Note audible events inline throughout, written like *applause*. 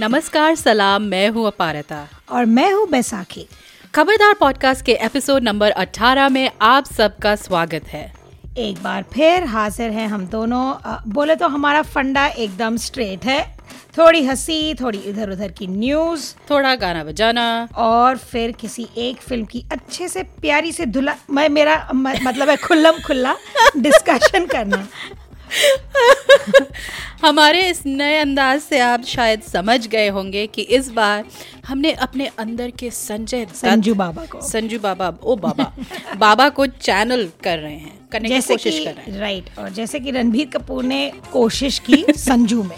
नमस्कार सलाम मैं हूँ अपारता। और मैं हूँ बैसाखी। खबरदार पॉडकास्ट के एपिसोड नंबर 18 में आप सबका स्वागत है। एक बार फिर हाजिर हैं हम दोनों। बोले तो हमारा फंडा एकदम स्ट्रेट है। थोड़ी हँसी थोड़ी इधर उधर की न्यूज़ थोड़ा गाना बजाना। और फिर किसी एक फ़िल्म की अच्छे से प्यारी से धुला मैं मेरा म, मतलब है खुल्लम खुल्ला डिस्कशन करना। हमारे इस नए अंदाज से आप शायद समझ गए होंगे कि इस बार हमने अपने अंदर के संजय संजू बाबा को। संजू बाबा ओ बाबा बाबा को चैनल कर रहे हैं करने की कोशिश कर रहे हैं। राइट और जैसे कि रणबीर कपूर ने कोशिश की संजू में।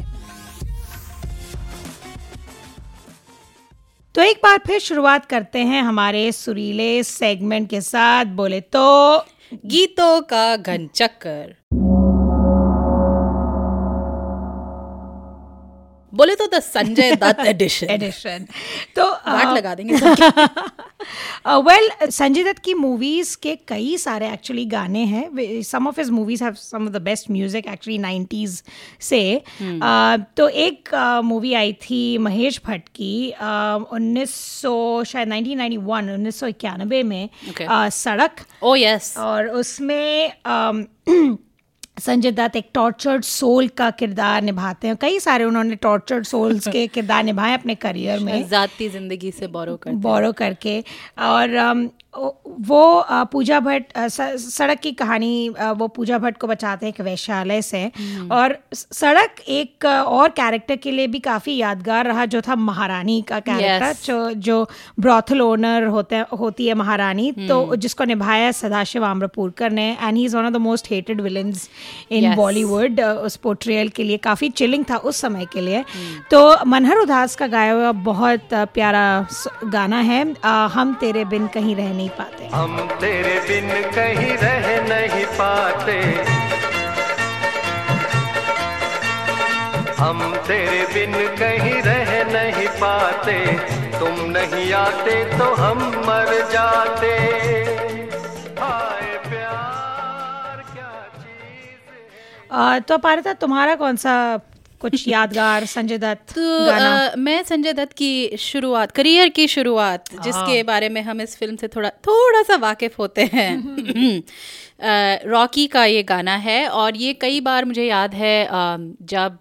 तो एक बार फिर शुरुआत करते हैं हमारे सुरीले सेगमेंट के साथ। बोले तो गीतों का घन चक्कर बोले तो the Sanjay Dutt *laughs* edition edition तो वाट लगा देंगे वेल *laughs* संजय दत्त की मूवीज़ के कई सारे एक्चुअली गाने हैं. Some of his movies have some of the best music actually 90s से. Uh, तो एक मूवी आई थी महेश भट्ट की उन्नीस सौ शायद 1991 उन्नीस सौ इक्यानवे में uh, सड़क. ओ यस और उसमें अम, *clears throat* संजय दत्त एक टॉर्चर्ड सोल का किरदार निभाते हैं। कई सारे उन्होंने टॉर्चर्ड सोल्स के *laughs* किरदार निभाए अपने करियर में। जाती ज़िंदगी से बोरो कर बोरो करके। और वो पूजा भट्ट सड़क की कहानी वो पूजा भट्ट को बचाते हैं एक वैश्यालय से। और सड़क एक और कैरेक्टर के लिए भी काफ़ी यादगार रहा जो था महारानी का कैरेक्टर Yes. जो जो ब्रॉथल ओनर होते होती है महारानी। तो जिसको निभाया सदाशिव आम्रपुरकर ने and he is one of the most hated villains in Bollywood उस पोर्ट्रियल के लिए काफ़ी चिलिंग था उस समय के लिए। तो मनहर उदास का गाया हुआ बहुत प्यारा गाना है अ, हम तेरे बिन कहीं रह नहीं पाते। हम तेरे बिन कहीं रह नहीं पाते। हम तेरे बिन कहीं रह नहीं पाते। तुम नहीं आते तो हम मर जाते। तो पारिता तुम्हारा कौन सा कुछ *laughs* यादगार संजय दत्त तो गाना? अ, मैं संजय दत्त की शुरुआत करियर की शुरुआत जिसके बारे में हम इस फ़िल्म से थोड़ा थोड़ा सा वाकिफ होते हैं। *laughs* रॉकी का ये गाना है और ये कई बार मुझे याद है आ, जब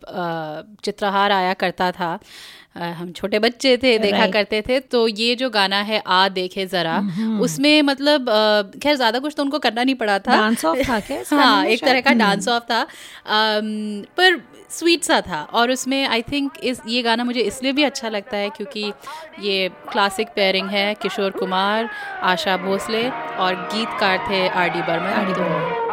चित्रहार आया करता था हम छोटे बच्चे थे देखा Right. करते थे तो ये जो गाना है आ देखे जरा उसमें मतलब खैर ज़्यादा कुछ तो उनको करना नहीं पड़ा था। डांस ऑफ़ था क्या हाँ एक तरह का डांस ऑफ़ था। अम, पर स्वीट सा था और उसमें आई थिंक इस ये गाना मुझे इसलिए भी अच्छा लगता है क्योंकि ये क्लासिक पेयरिंग है किशोर कुमार आशा भोसले और गीतकार थे आर डी बर्मन। तो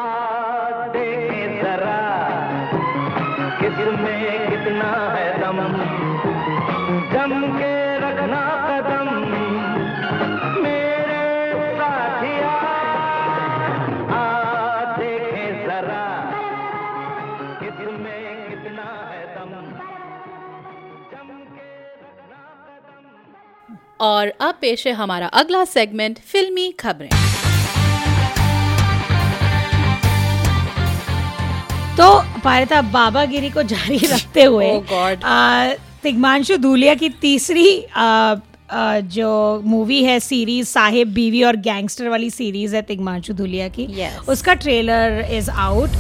और अब पेश है हमारा अगला सेगमेंट फिल्मी खबरें। तो पारिता बाबागिरी को जारी *laughs* रखते हुए Oh तिग्मांशु धूलिया की तीसरी आ, आ, जो मूवी है सीरीज़ साहेब बीवी और गैंगस्टर वाली सीरीज़ है तिग्मांशु धूलिया की। Yes. उसका trailer is out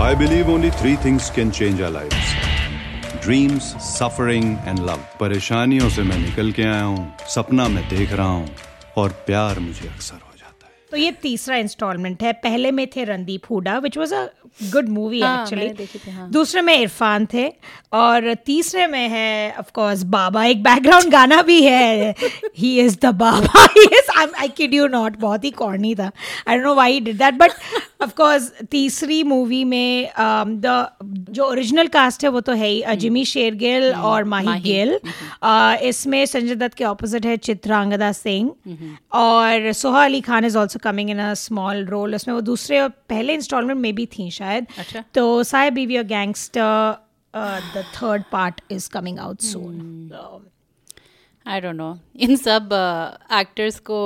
I believe only three things can change are lives. Dreams, suffering and love परेशानियों से मैं निकल के आया हूँ। सपना मैं देख रहा हूँ और प्यार मुझे अक्सर तो ये तीसरा इंस्टॉलमेंट है। पहले में थे Randeep Hooda which was a good movie actually. दूसरे में इरफान थे और तीसरे में है ऑफ़ कोर्स बाबा। एक बैकग्राउंड गाना भी है he is the Baba I kid you not बहुत ही कॉर्नी था। I don't know why he did that but of course तीसरी मूवी में द जो ओरिजिनल कास्ट है वो तो है ही हम्म। जिमी शेरगिल और माही गिल। अ, इसमें संजय दत्त के ऑपोजिट है चित्रांगदा सिंह हम्म। और Soha Ali Khan is also coming in a small role उसमें वो दूसरे और पहले इंस्टॉलमेंट में भी थी शायद। अच्छा। तो साय बीवी और gangster the third part is coming out soon I don't know इन सब एक्टर्स को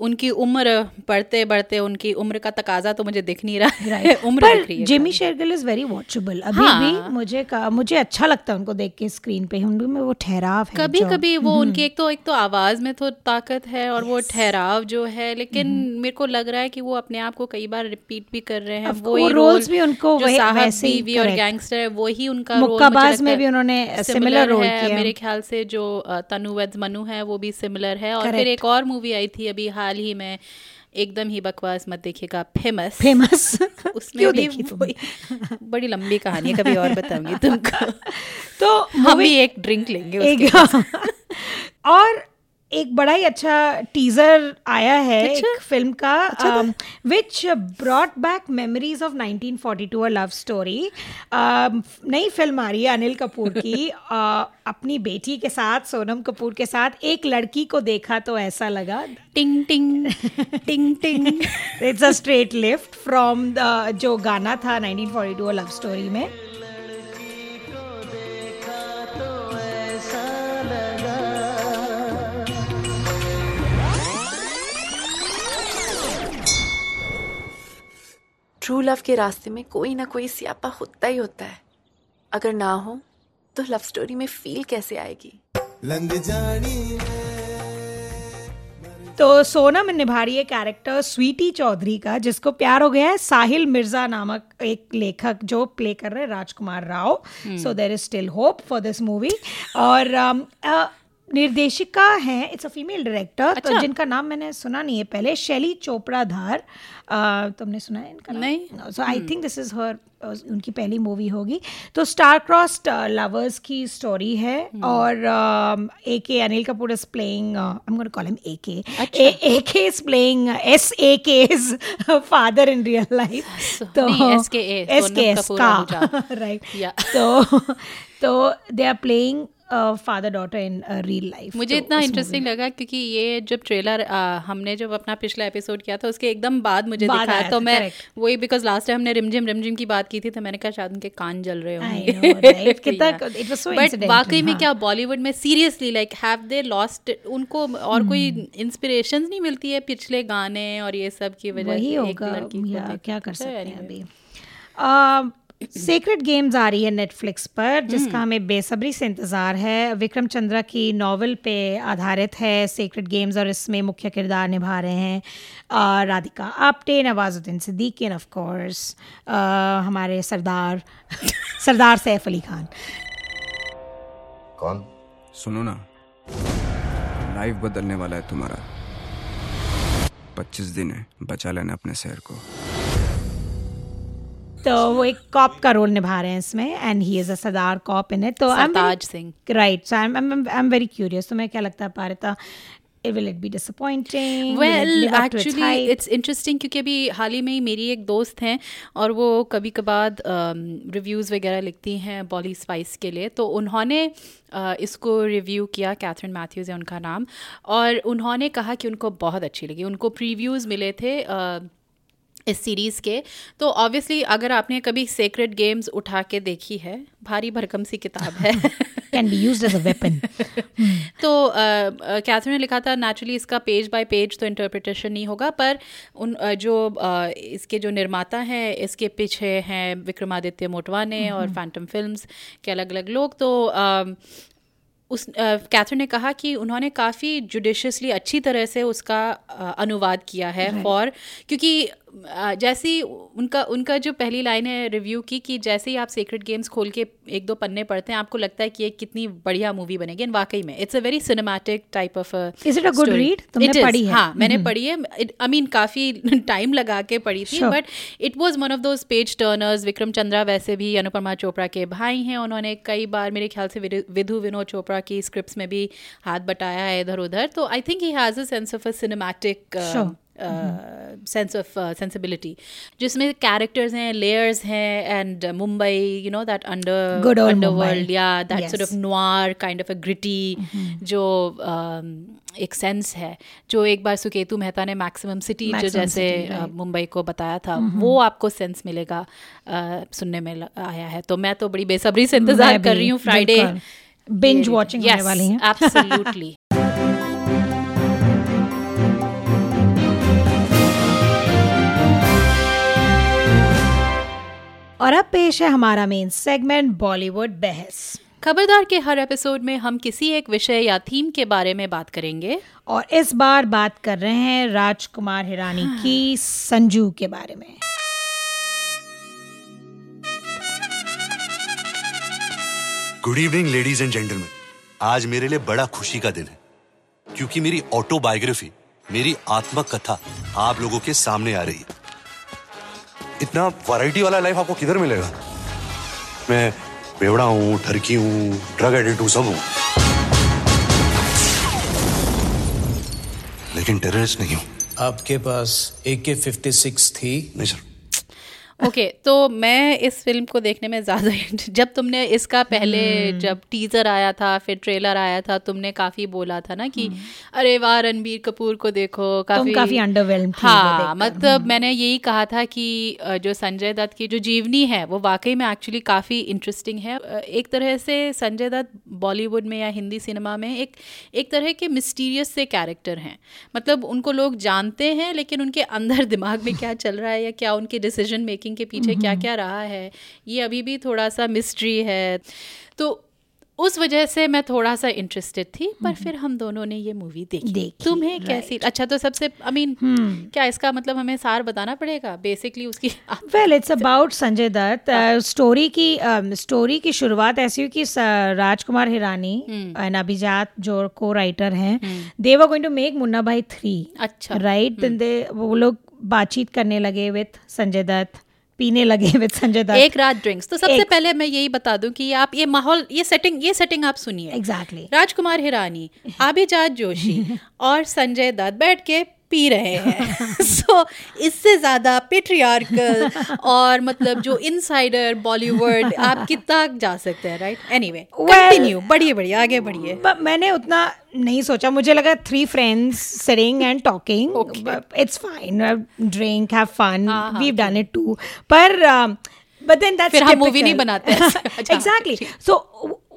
उनकी उम्र बढ़ते बढ़ते उनकी उम्र का तकाजा तो मुझे दिख नहीं रहा है। राइट *laughs* उम्र दिख रही है Jimmy Shergill is very watchable अभी हाँ। भी मुझे का, मुझे अच्छा लगता है उनको देख के स्क्रीन पे। उनमें वो ठहराव है कभी कभी हम्म। वो उनकी एक तो एक तो आवाज़ में तो ताकत है और वो ठहराव जो है लेकिन हम्म। मेरे को लग रहा है कि वो अपने आप को कई बार रिपीट भी कर रहे हैं। Of वही रोल भी उनको वैसे और गैंगस्टर है वही उनका मुक्काबाज में भी उन्होंने role है। किया। मेरे ख्याल से जो तनु वेद मनु है वो भी सिमिलर है। और फिर एक और मूवी आई थी अभी हाल ही में एकदम ही बकवास मत देखिएगा फ़ेमस। फ़ेमस। *laughs* उसमें क्यों भी देखी तुमने? बड़ी लंबी कहानी है कभी और बताऊँगी *laughs* तुमको। तो हम भी एक ड्रिंक लेंगे उसके *laughs* और एक बड़ा ही अच्छा टीजर आया है अच्छा? एक फ़िल्म का which brought back memories of 1942 a love story नई फ़िल्म आ रही है अनिल कपूर की *laughs* uh, अपनी बेटी के साथ सोनम कपूर के साथ एक लड़की को देखा तो ऐसा लगा। Ting ting ting ting. It's a straight lift from जो गाना था 1942 अ लव स्टोरी में। ट्रू लव के रास्ते में कोई ना कोई सियापा होता ही होता है। अगर ना हो तो लव स्टोरी में फील कैसे आएगी? तो सोनम निभा रही है कैरेक्टर स्वीटी चौधरी का जिसको प्यार हो गया है साहिल मिर्ज़ा नामक एक लेखक जो प्ले कर रहे हैं Rajkummar Rao. So there is still hope for this movie और um, अ, निर्देशिका है इट्स अ फीमेल डायरेक्टर तो अच्छा। जिनका नाम मैंने सुना नहीं है पहले शैली चोपड़ा धार तुमने सुना है इनका नहीं। So I think this is her उनकी पहली मूवी होगी। तो स्टार क्रॉस्ड लवर्स की स्टोरी है और A K Anil Kapoor is playing I am gonna call him A K A K is playing as A K is father in real life तो S के S का right *laughs* तो तो they are playing father daughter in real life मुझे इतना interesting लगा क्योंकि ये जब ट्रेलर हमने जब अपना पिछला एपिसोड किया था उसके एकदम बाद मुझे बाद दिखा तो मैं वही बिकॉज़ लास्ट टाइम हमने रिमझिम रिमझिम की बात की थी तो मैंने कहा शायद उनके कान जल रहे होंगे। बट *laughs* वाकई में हाँ। क्या बॉलीवुड में seriously like have they lost उनको और कोई Hmm. इंस्पिरेशन नहीं मिलती है पिछले गाने और ये सब की वजह से क्या कर सकते हैं अभी। सीक्रेट गेम्स आ रही है नेटफ्लिक्स पर जिसका हमें बेसब्री से इंतज़ार है। विक्रम चंद्रा की नॉवल पे आधारित है सीक्रेट गेम्स और इसमें मुख्य किरदार निभा रहे हैं Radhika. Apte Nawazuddin Siddiqui and of course हमारे सरदार *laughs* सरदार सैफ अली खान। कौन? सुनो ना। लाइफ बदलने वाला है तुम्हारा। पच्चीस दिन है बचा लेना अपने शहर को। तो वो एक कॉप का रोल निभा रहे हैं इसमें and he is a sardar cop in it तो Sartaj Singh. Right so I am I am very curious तुम्हें क्या लगता है Parita will it be disappointing well actually it's interesting क्योंकि अभी हाल ही में ही मेरी एक दोस्त हैं और वो कभी कभार रिव्यूज़ वगैरह लिखती हैं बॉली स्पाइस के लिए। तो उन्होंने uh, इसको रिव्यू किया कैथरीन मैथ्यूज़ है उनका नाम। और उन्होंने कहा कि उनको बहुत अच्छी लगी। उनको प्रीव्यूज़ मिले थे uh, इस सीरीज़ के। तो ऑब्वियसली अगर आपने कभी सेक्रेट गेम्स उठा के देखी है भारी भरकम सी किताब है। Can be used as a weapon तो कैथरीन uh, ने लिखा था नेचुरली इसका पेज बाय पेज तो इंटरप्रिटेशन नहीं होगा पर उन अ, जो अ, इसके जो निर्माता हैं इसके पीछे हैं विक्रमादित्य मोटवाने और फैंटम फिल्म्स के अलग अलग लोग। तो उस कैथरीन ने कहा कि उन्होंने काफ़ी जुडिशियसली अच्छी तरह से उसका अनुवाद किया है फॉर क्योंकि अ, जैसे ही उनका उनका जो पहली लाइन है रिव्यू की कि जैसे ही आप सीक्रेट गेम्स खोल के एक दो पन्ने पढ़ते हैं आपको लगता है कि ये कितनी बढ़िया मूवी बनेगी। एंड वाकई में it's a very cinematic type of Is it a good read? तुमने पढ़ी है? हाँ मैंने पढ़ी है। आई मीन काफ़ी टाइम लगा के पढ़ी थी but it was one of those page turners Vikram Chandra वैसे भी अनुपमा चोपड़ा के भाई हैं। उन्होंने कई बार मेरे ख्याल से विधु विनोद चोपड़ा की स्क्रिप्ट्स में भी हाथ बटाया है इधर उधर तो I think he has a sense of a cinematic. Sense of sensibility जिसमें कैरेक्टर्स हैं लेयर्स हैं and Mumbai you know that under Good old underworld या that sort of. Noir kind of a gritty जो um, एक sense है जो एक बार सुकेतु मेहता ने मैक्सिमम सिटी जो जैसे City, uh. मुंबई को बताया था वो आपको सेंस मिलेगा uh, सुनने में आया है तो मैं तो बड़ी बेसब्री से इंतज़ार कर रही हूँ फ्राइडे। Binge watching वाली हैं। *laughs* एब्सोल्युटली और अब पेश है हमारा मेन सेगमेंट बॉलीवुड बहस। खबरदार के हर एपिसोड में हम किसी एक विषय या थीम के बारे में बात करेंगे। और इस बार बात कर रहे हैं राजकुमार हिरानी हाँ। की संजू के बारे में। Good evening ladies and gentleman आज मेरे लिए बड़ा खुशी का दिन है क्योंकि मेरी ऑटोबायोग्राफी मेरी आत्मकथा आप लोगों के सामने आ रही है। इतना वैरायटी वाला लाइफ आपको किधर मिलेगा? मैं बेवड़ा हूँ ठरकी हूँ ड्रग एडिक्ट हूँ सब हूँ। लेकिन टेररिस्ट नहीं हूँ। आपके पास ए के फिफ्टी सिक्स थी? नहीं सर ओके तो मैं इस फ़िल्म को देखने में ज़्यादा *laughs* जब तुमने इसका पहले हम्म। जब टीज़र आया था फिर ट्रेलर आया था तुमने काफ़ी बोला था ना कि अरे वाह रणबीर कपूर को देखो काफ़ी हम्म। काफ़ी वो हाँ। मतलब मैंने यही कहा था कि जो संजय दत्त की जो जीवनी है वो वाकई में एक्चुअली काफ़ी इंटरेस्टिंग है एक तरह से संजय दत्त बॉलीवुड में या हिंदी सिनेमा में एक एक तरह के मिस्टीरियस से कैरेक्टर हैं मतलब उनको लोग जानते हैं लेकिन उनके अंदर *laughs* दिमाग में क्या चल रहा है या क्या उनके डिसीज़न मेकिंग के पीछे क्या क्या रहा है ये अभी भी थोड़ा सा मिस्ट्री है। तो उस वजह से मैं थोड़ा सा इंटरेस्टेड थी पर फिर हम दोनों ने ये मूवी देखी। देखी, तुम्हें कैसी अच्छा तो सबसे आई मीन क्या इसका मतलब हमें सार बताना पड़ेगा? बेसिकली उसकी well it's about Sanjay Dutt story की स्टोरी की शुरुआत ऐसी हुई कि राजकुमार हिरानी एंड अभिजात जो को राइटर हैं they were going to make Munna Bhai three अच्छा। राइट दे वो लोग बातचीत करने लगे विथ संजय दत्त पीने लगे *laughs* विद संजय दत्त। एक रात ड्रिंक्स तो सबसे पहले मैं यही बता दूँ कि आप ये माहौल ये सेटिंग ये सेटिंग आप सुनिए। Exactly exactly. राजकुमार हिरानी *laughs* आभिजात जोशी *laughs* और संजय दत्त बैठ के पी रहे हैं। सो *laughs* so, इससे ज़्यादा पेट्रियार्कल और मतलब जो इनसाइडर बॉलीवुड आप *laughs* कितना जा सकते हैं राइट एनी एनीवे कंटिन्यू बढ़िए बढ़िए आगे बढ़िए। मैंने उतना नहीं सोचा। मुझे लगा three friends sitting and talking it's fine drink have fun we done it too पर बट देन दैट्स फिर हम movie नहीं बनाते *laughs* अच्छा, एग्जैक्टली सो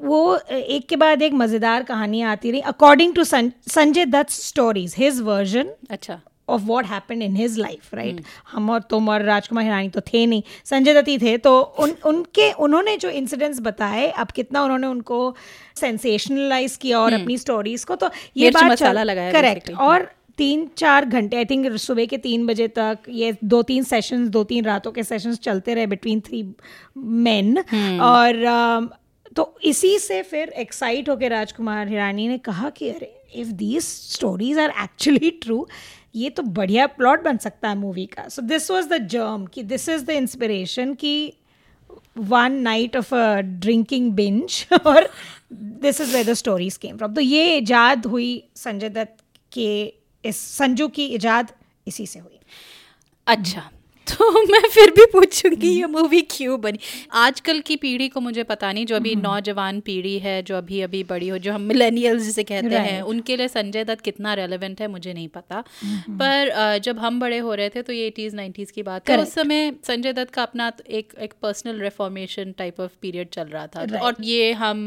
वो एक के बाद एक मज़ेदार कहानियाँ आती रही। According to Sanjay Dutt stories his version अच्छा। Of what happen in his life right हम और तुम और राजकुमार हिरानी तो थे नहीं। संजय दत्त ही थे तो उन उनके उन्होंने जो इंसिडेंट्स बताए अब कितना उन्होंने उनको सेंसेशनलाइज किया और अपनी स्टोरीज को तो ये बात मसाला लगाया करेक्ट और तीन चार घंटे आई थिंक सुबह के तीन बजे तक ये दो तीन सेशंस दो तीन रातों के सेशंस चलते रहे बिटवीन थ्री मेन और तो इसी से फिर एक्साइट होकर राजकुमार हिरानी ने कहा कि अरे if these stories are actually true ये तो बढ़िया प्लॉट बन सकता है मूवी का। So this was the germ कि दिस इज़ द इंस्पिरेशन कि one night of a drinking binge और this is way the stories came from तो ये ईजाद हुई संजय दत्त के इस संजू की इजाद इसी से हुई। अच्छा तो *laughs* मैं फिर भी पूछूँगी ये मूवी क्यों बनी? आजकल की पीढ़ी को मुझे पता नहीं जो अभी नौजवान पीढ़ी है जो अभी अभी बड़ी हो जो हम मिलेनियल्स जिसे कहते हैं उनके लिए संजय दत्त कितना रेलेवेंट है मुझे नहीं पता। पर जब हम बड़े हो रहे थे तो ये एटीज़ नाइन्टीज़ की बात है। उस समय संजय दत्त का अपना एक एक personal reformation type of period चल रहा था। और ये हम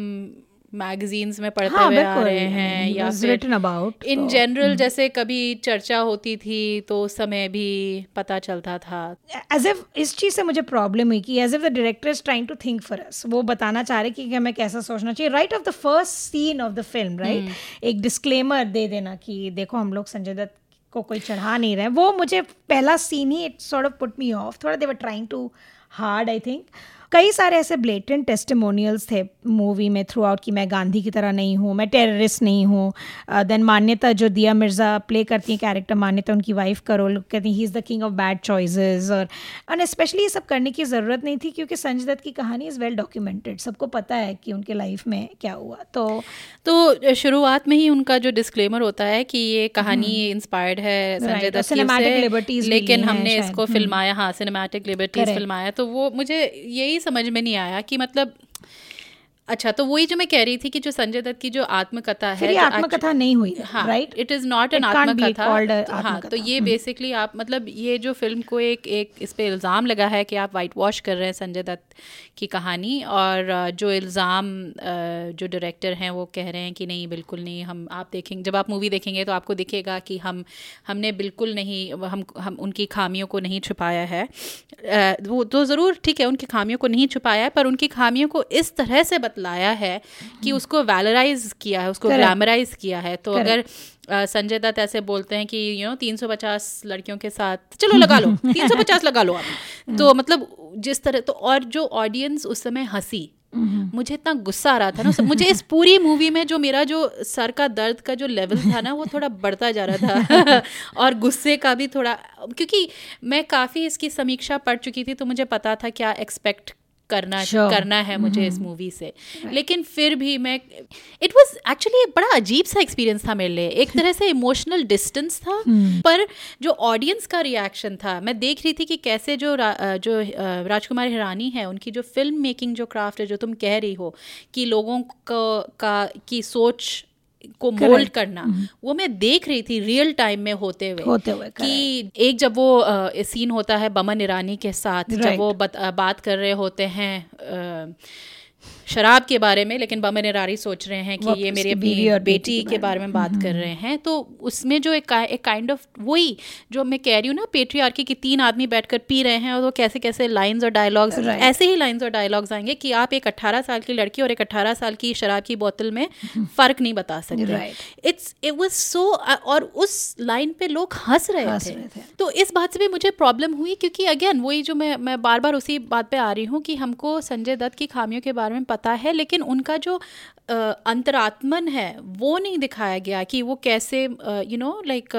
मैगजीन्स में पढ़ते हाँ, हुए आ रहे हैं या was फिर इन जनरल जैसे कभी चर्चा होती थी तो उस समय भी पता चलता था। एज इफ़ इस चीज़ से मुझे प्रॉब्लम हुई कि as if the director is trying to think for us वो बताना चाह रहे कि कि हमें कैसा सोचना चाहिए। Right of the first scene of the film right एक डिस्क्लेमर दे देना कि देखो हम लोग संजय दत्त को कोई चढ़ा नहीं रहे वो मुझे पहला scene he it sort of put me off थोड़ा they were trying too hard I think कई सारे ऐसे ब्लेटेंट टेस्टिमोनियल्स थे मूवी में थ्रू आउट कि मैं गांधी की तरह नहीं हूँ मैं टेररिस्ट नहीं हूँ। देन मान्यता जो दिया मिर्ज़ा प्ले करती है कैरेक्टर मान्यता उनकी वाइफ का रोल कहती he is the king of bad choices और एंड स्पेशली ये सब करने की ज़रूरत नहीं थी क्योंकि संजय दत्त की कहानी इज़ वेल डॉक्यूमेंटेड सबको पता है कि उनके लाइफ में क्या हुआ। तो तो शुरुआत में ही उनका जो डिस्क्लेमर होता है कि ये कहानी इंस्पायर्ड है संजय दत्त की लेकिन हमने इसको फिल्माया हाँ सिनेमैटिक लिबर्टीज फिल्माया। तो वो मुझे यही समझ में नहीं आया कि मतलब अच्छा तो वही जो मैं कह रही थी कि जो संजय दत्त की जो आत्मकथा है ये आत्मकथा नहीं हुई हाँ right it is not an आत्मकथा। हाँ तो ये बेसिकली आप मतलब ये जो फ़िल्म को एक एक इस पे इल्ज़ाम लगा है कि आप वाइट वॉश कर रहे हैं संजय दत्त की कहानी और जो इल्ज़ाम जो डायरेक्टर हैं वो कह रहे हैं कि नहीं बिल्कुल नहीं हम आप देखेंगे जब आप मूवी देखेंगे तो आपको दिखेगा कि हम हमने बिल्कुल नहीं हम हम उनकी खामियों को नहीं छुपाया है। वो तो ज़रूर ठीक है उनकी खामियों को नहीं छुपाया है पर उनकी खामियों को इस तरह से बतलाया है कि उसको वैलराइज किया है उसको ग्लैमराइज किया है। तो अगर संजय दत्त ऐसे बोलते हैं कि यू नो 350 लड़कियों के साथ चलो लगा लो *laughs* 350 लगा लो आप। तो मतलब जिस तरह तो और जो ऑडियंस उस समय हँसी मुझे इतना गुस्सा आ रहा था ना मुझे इस पूरी मूवी में जो मेरा जो सर का दर्द का जो लेवल था ना वो थोड़ा बढ़ता जा रहा था। *laughs* और गुस्से का भी थोड़ा क्योंकि मैं काफ़ी इसकी समीक्षा पढ़ चुकी थी तो मुझे पता था क्या एक्सपेक्ट करना Sure. करना है मुझे mm-hmm. इस मूवी से right. लेकिन फिर भी मैं इट वाज एक्चुअली बड़ा अजीब सा एक्सपीरियंस था मेरे लिए एक तरह से इमोशनल डिस्टेंस था *laughs* पर जो ऑडियंस का रिएक्शन था मैं देख रही थी कि कैसे जो रा, जो राजकुमार हिरानी है उनकी जो फ़िल्म मेकिंग जो क्राफ्ट है जो तुम कह रही हो कि लोगों को का की सोच को मोल्ड करना वो मैं देख रही थी रियल टाइम में होते हुए होते हुए, कि एक जब वो आ, सीन होता है बमन ईरानी के साथ जब वो बत, आ, बात कर रहे होते हैं अ, शराब के बारे में लेकिन बमन ईरानी सोच रहे हैं कि ये मेरे बीवी अपनी और बेटी बेटी के बारे में बात कर रहे हैं। तो उसमें जो एक एक काइंड ऑफ़ वही जो मैं कह रही हूँ ना पेट्रियार्की की तीन आदमी बैठकर पी रहे हैं और वो कैसे कैसे लाइंस और डायलॉग्स ऐसे ही लाइंस और डायलॉग्स आएँगे कि आप एक 18 साल की लड़की और एक 18 साल की शराब की बोतल में फ़र्क नहीं बता सकते। इट्स इट वाज सो और उस लाइन पे लोग हंस रहे थे। रहे थे। तो इस बात से भी मुझे प्रॉब्लम हुई क्योंकि अगेन वही जो मैं मैं बार बार उसी बात पे आ रही हूँ कि हमको संजय दत्त की खामियों के बारे में पता है लेकिन उनका जो अंतरात्मन है वो नहीं दिखाया गया कि वो कैसे यू नो लाइक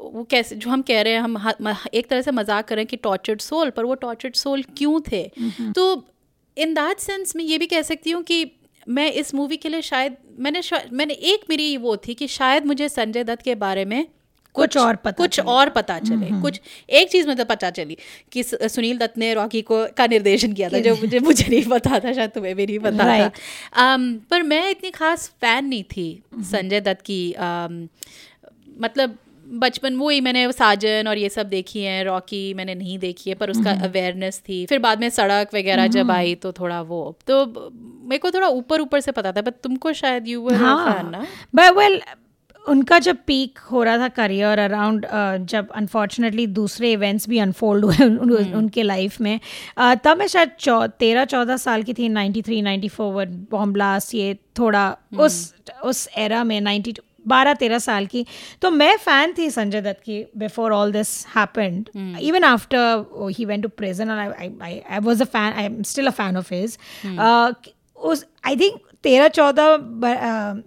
वो कैसे जो हम कह रहे हैं हम एक तरह से मज़ाक करें कि टॉर्चर्ड सोल पर वो टॉर्चर्ड सोल क्यों थे? तो इन दैट सेंस मैं ये भी कह सकती हूँ कि मैं इस मूवी के लिए शायद मैंने शायद मैंने एक मेरी वो थी कि शायद मुझे संजय दत्त के बारे में कुछ और पता कुछ और पता चले। कुछ एक चीज़ मुझे पता चली कि सुनील दत्त ने रॉकी को का निर्देशन किया था जो मुझे मुझे नहीं पता था शायद तुम्हें भी नहीं पता Right. था um, पर मैं इतनी खास फ़ैन नहीं थी संजय दत्त की um, मतलब बचपन वो ही मैंने साजन और ये सब देखी है रॉकी मैंने नहीं देखी है पर उसका अवेयरनेस थी। फिर बाद में सड़क वगैरह जब आई तो थोड़ा वो तो मेरे को थोड़ा ऊपर ऊपर से पता था बट तुमको शायद यू वर फ़ैन ना? बट वेल उनका जब पीक हो रहा था करियर अराउंड जब अनफॉर्चुनेटली दूसरे इवेंट्स भी अनफोल्ड हुए उन, उन- उनके लाइफ में uh, तब मैं शायद चौ तेरह चौदह साल की थी 93 94 वन बॉम्ब ब्लास्ट ये थोड़ा उस उस एरा में 92 बारह तेरह साल की। तो मैं फ़ैन थी संजय दत्त की before all this happened even after he went to prison I was a fan I am still a fan of his उस आई थिंक तेरह चौदह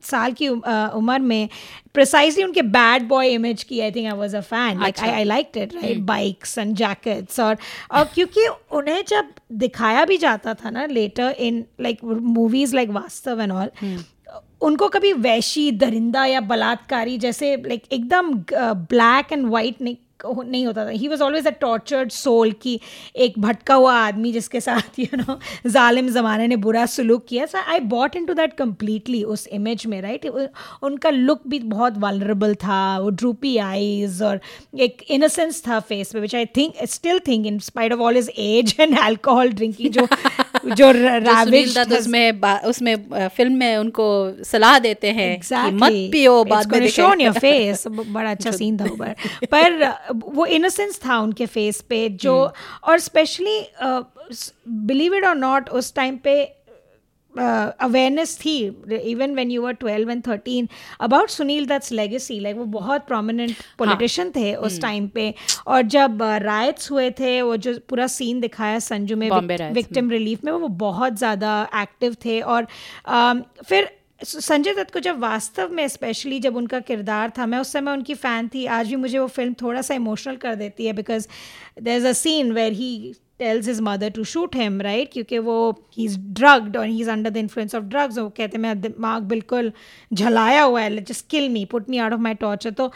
साल की उम- उम्र में प्रिसाइसली उनके बैड बॉय इमेज की I think I was a fan I I like it right bikes and jackets और और क्योंकि उन्हें जब दिखाया भी जाता था ना later in like movies like Vaastav and all उनको कभी वैशी दरिंदा या बलात्कारी जैसे लाइक एकदम ब्लैक एंड वाइट नहीं होता था he was always a tortured soul की एक भटका हुआ आदमी जिसके साथ यू नो जालिम ज़माने ने बुरा सलूक किया so I bought into that that completely उस इमेज में राइट उनका लुक भी बहुत वालरेबल था वो ड्रूपी आईज और एक इनोसेंस था फेस पे which I think still think in spite of all his age and alcohol drinking जो जो उसमें उसमें फ़िल्म में उनको सलाह देते हैं कि Exactly. मत पियो बाद में your face. ब- *laughs* बड़ा अच्छा सीन था पर *laughs* वो इनोसेंस था उनके फेस पे जो और स्पेशली बिलीव इट और नॉट उस टाइम पे अवेयरनेस थी even when you were twelve and thirteen about Sunil Dutt's legacy like वो बहुत प्रोमिनेंट पॉलिटिशियन थे उस टाइम पे। और जब राइट्स हुए थे वो जो पूरा सीन दिखाया संजू में विक्टिम रिलीफ में। वो बहुत ज़्यादा एक्टिव थे और फिर संजय दत्त को जब वास्तव में स्पेशली जब उनका किरदार था, मैं उस समय उनकी फ़ैन थी, आज भी मुझे वो फ़िल्म थोड़ा सा इमोशनल कर देती है because there is a scene where he tells his mother to shoot him right क्योंकि वो ही इज़ ड्रग्ड और he is under the influence of drugs वो कहते हैं, मेरा दिमाग बिल्कुल झलाया हुआ है just kill me put me out of my torture तो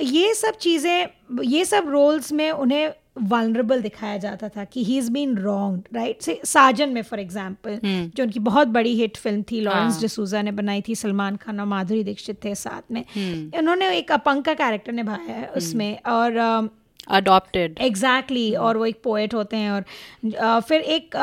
ये सब चीज़ें, ये सब रोल्स में उन्हें वनरेबल दिखाया जाता था कि he is been wrong right से साजन में फॉर एग्ज़ाम्पल जो उनकी बहुत बड़ी हिट फ़िल्म थी लॉरेंस डिसूजा ने बनाई थी सलमान खान और माधुरी दीक्षित थे साथ में। उन्होंने एक अपंग का कैरेक्टर निभाया है उसमें और अ, अडॉप्टेड एग्जैक्टली exactly, और वो एक पोएट होते हैं और फिर एक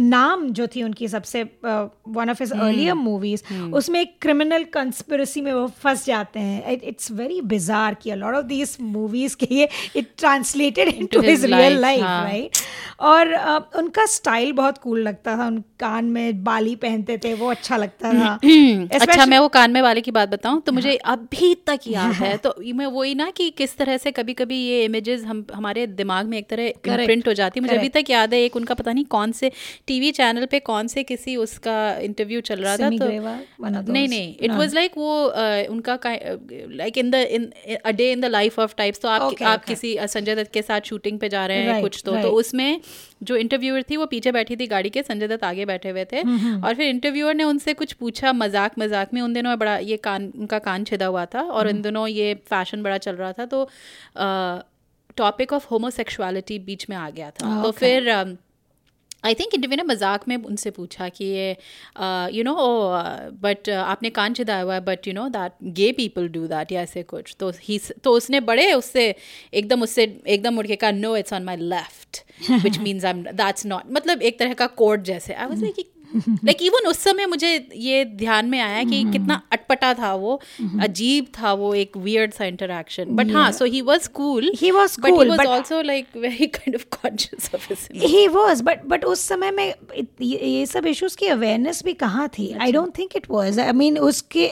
नाम जो थी उनकी सबसे one of his earlier movies उसमें एक क्रिमिनल कंस्पिरेसी में वो फंस जाते हैं। इट्स वेरी बिजार कि लॉट ऑफ़ दीज मूवीज़ के ये it translated into his his real life हाँ। राइट और अ, उनका स्टाइल बहुत कूल लगता था। उन कान में बाली पहनते थे वो अच्छा लगता था। *clears throat* अच्छा Especially- मैं वो कान में वाले की बात बताऊँ तो मुझे अभी तक याद है *laughs* तो मैं वही ना कि किस तरह से कभी कभी ये इमेजेस हम हमारे दिमाग में एक तरह प्रिंट हो जाती है। मुझे अभी तक याद है एक उनका पता नहीं कौन से टीवी चैनल पे कौन से किसी उसका इंटरव्यू चल रहा था तो नहीं नहीं इट वाज लाइक वो उनका like in the in a day in the life of types तो आप आप किसी संजय दत्त के साथ शूटिंग पे जा रहे हैं कुछ तो तो उसमें जो इंटरव्यूअर थी वो पीछे बैठी थी गाड़ी के संजय दत्त आगे बैठे हुए थे। और फिर इंटरव्यूअर ने उनसे कुछ पूछा मज़ाक मज़ाक में। उन दिनों बड़ा ये कान उनका कान छिदा हुआ था और इन दिनों ये फ़ैशन बड़ा चल रहा था तो टॉपिक ऑफ़ होमोसेक्सुअलिटी बीच में आ गया था। तो फिर आई थिंक इंटरव्यू ने मज़ाक में उनसे पूछा कि ये यू नो बट आपने कान चिदाया हुआ है but you know that gay people do that या ऐसे कुछ। तो ही तो उसने बड़े उससे एकदम उससे एकदम उड़ के कहा no it's on my left which means I that's not मतलब एक तरह का कोर्ट जैसे। I was like *laughs* like even उस समय मुझे ये ध्यान में आया कि कितना अटपटा था वो अजीब था वो एक वियर्ड सा इंटरेक्शन बट हाँ so he was cool he was but- also like very *laughs* kind of conscious of his image. He was but but उस समय में ये ये सब इश्यूज़ की अवेयरनेस भी कहाँ थी? I don't think it was I mean उसके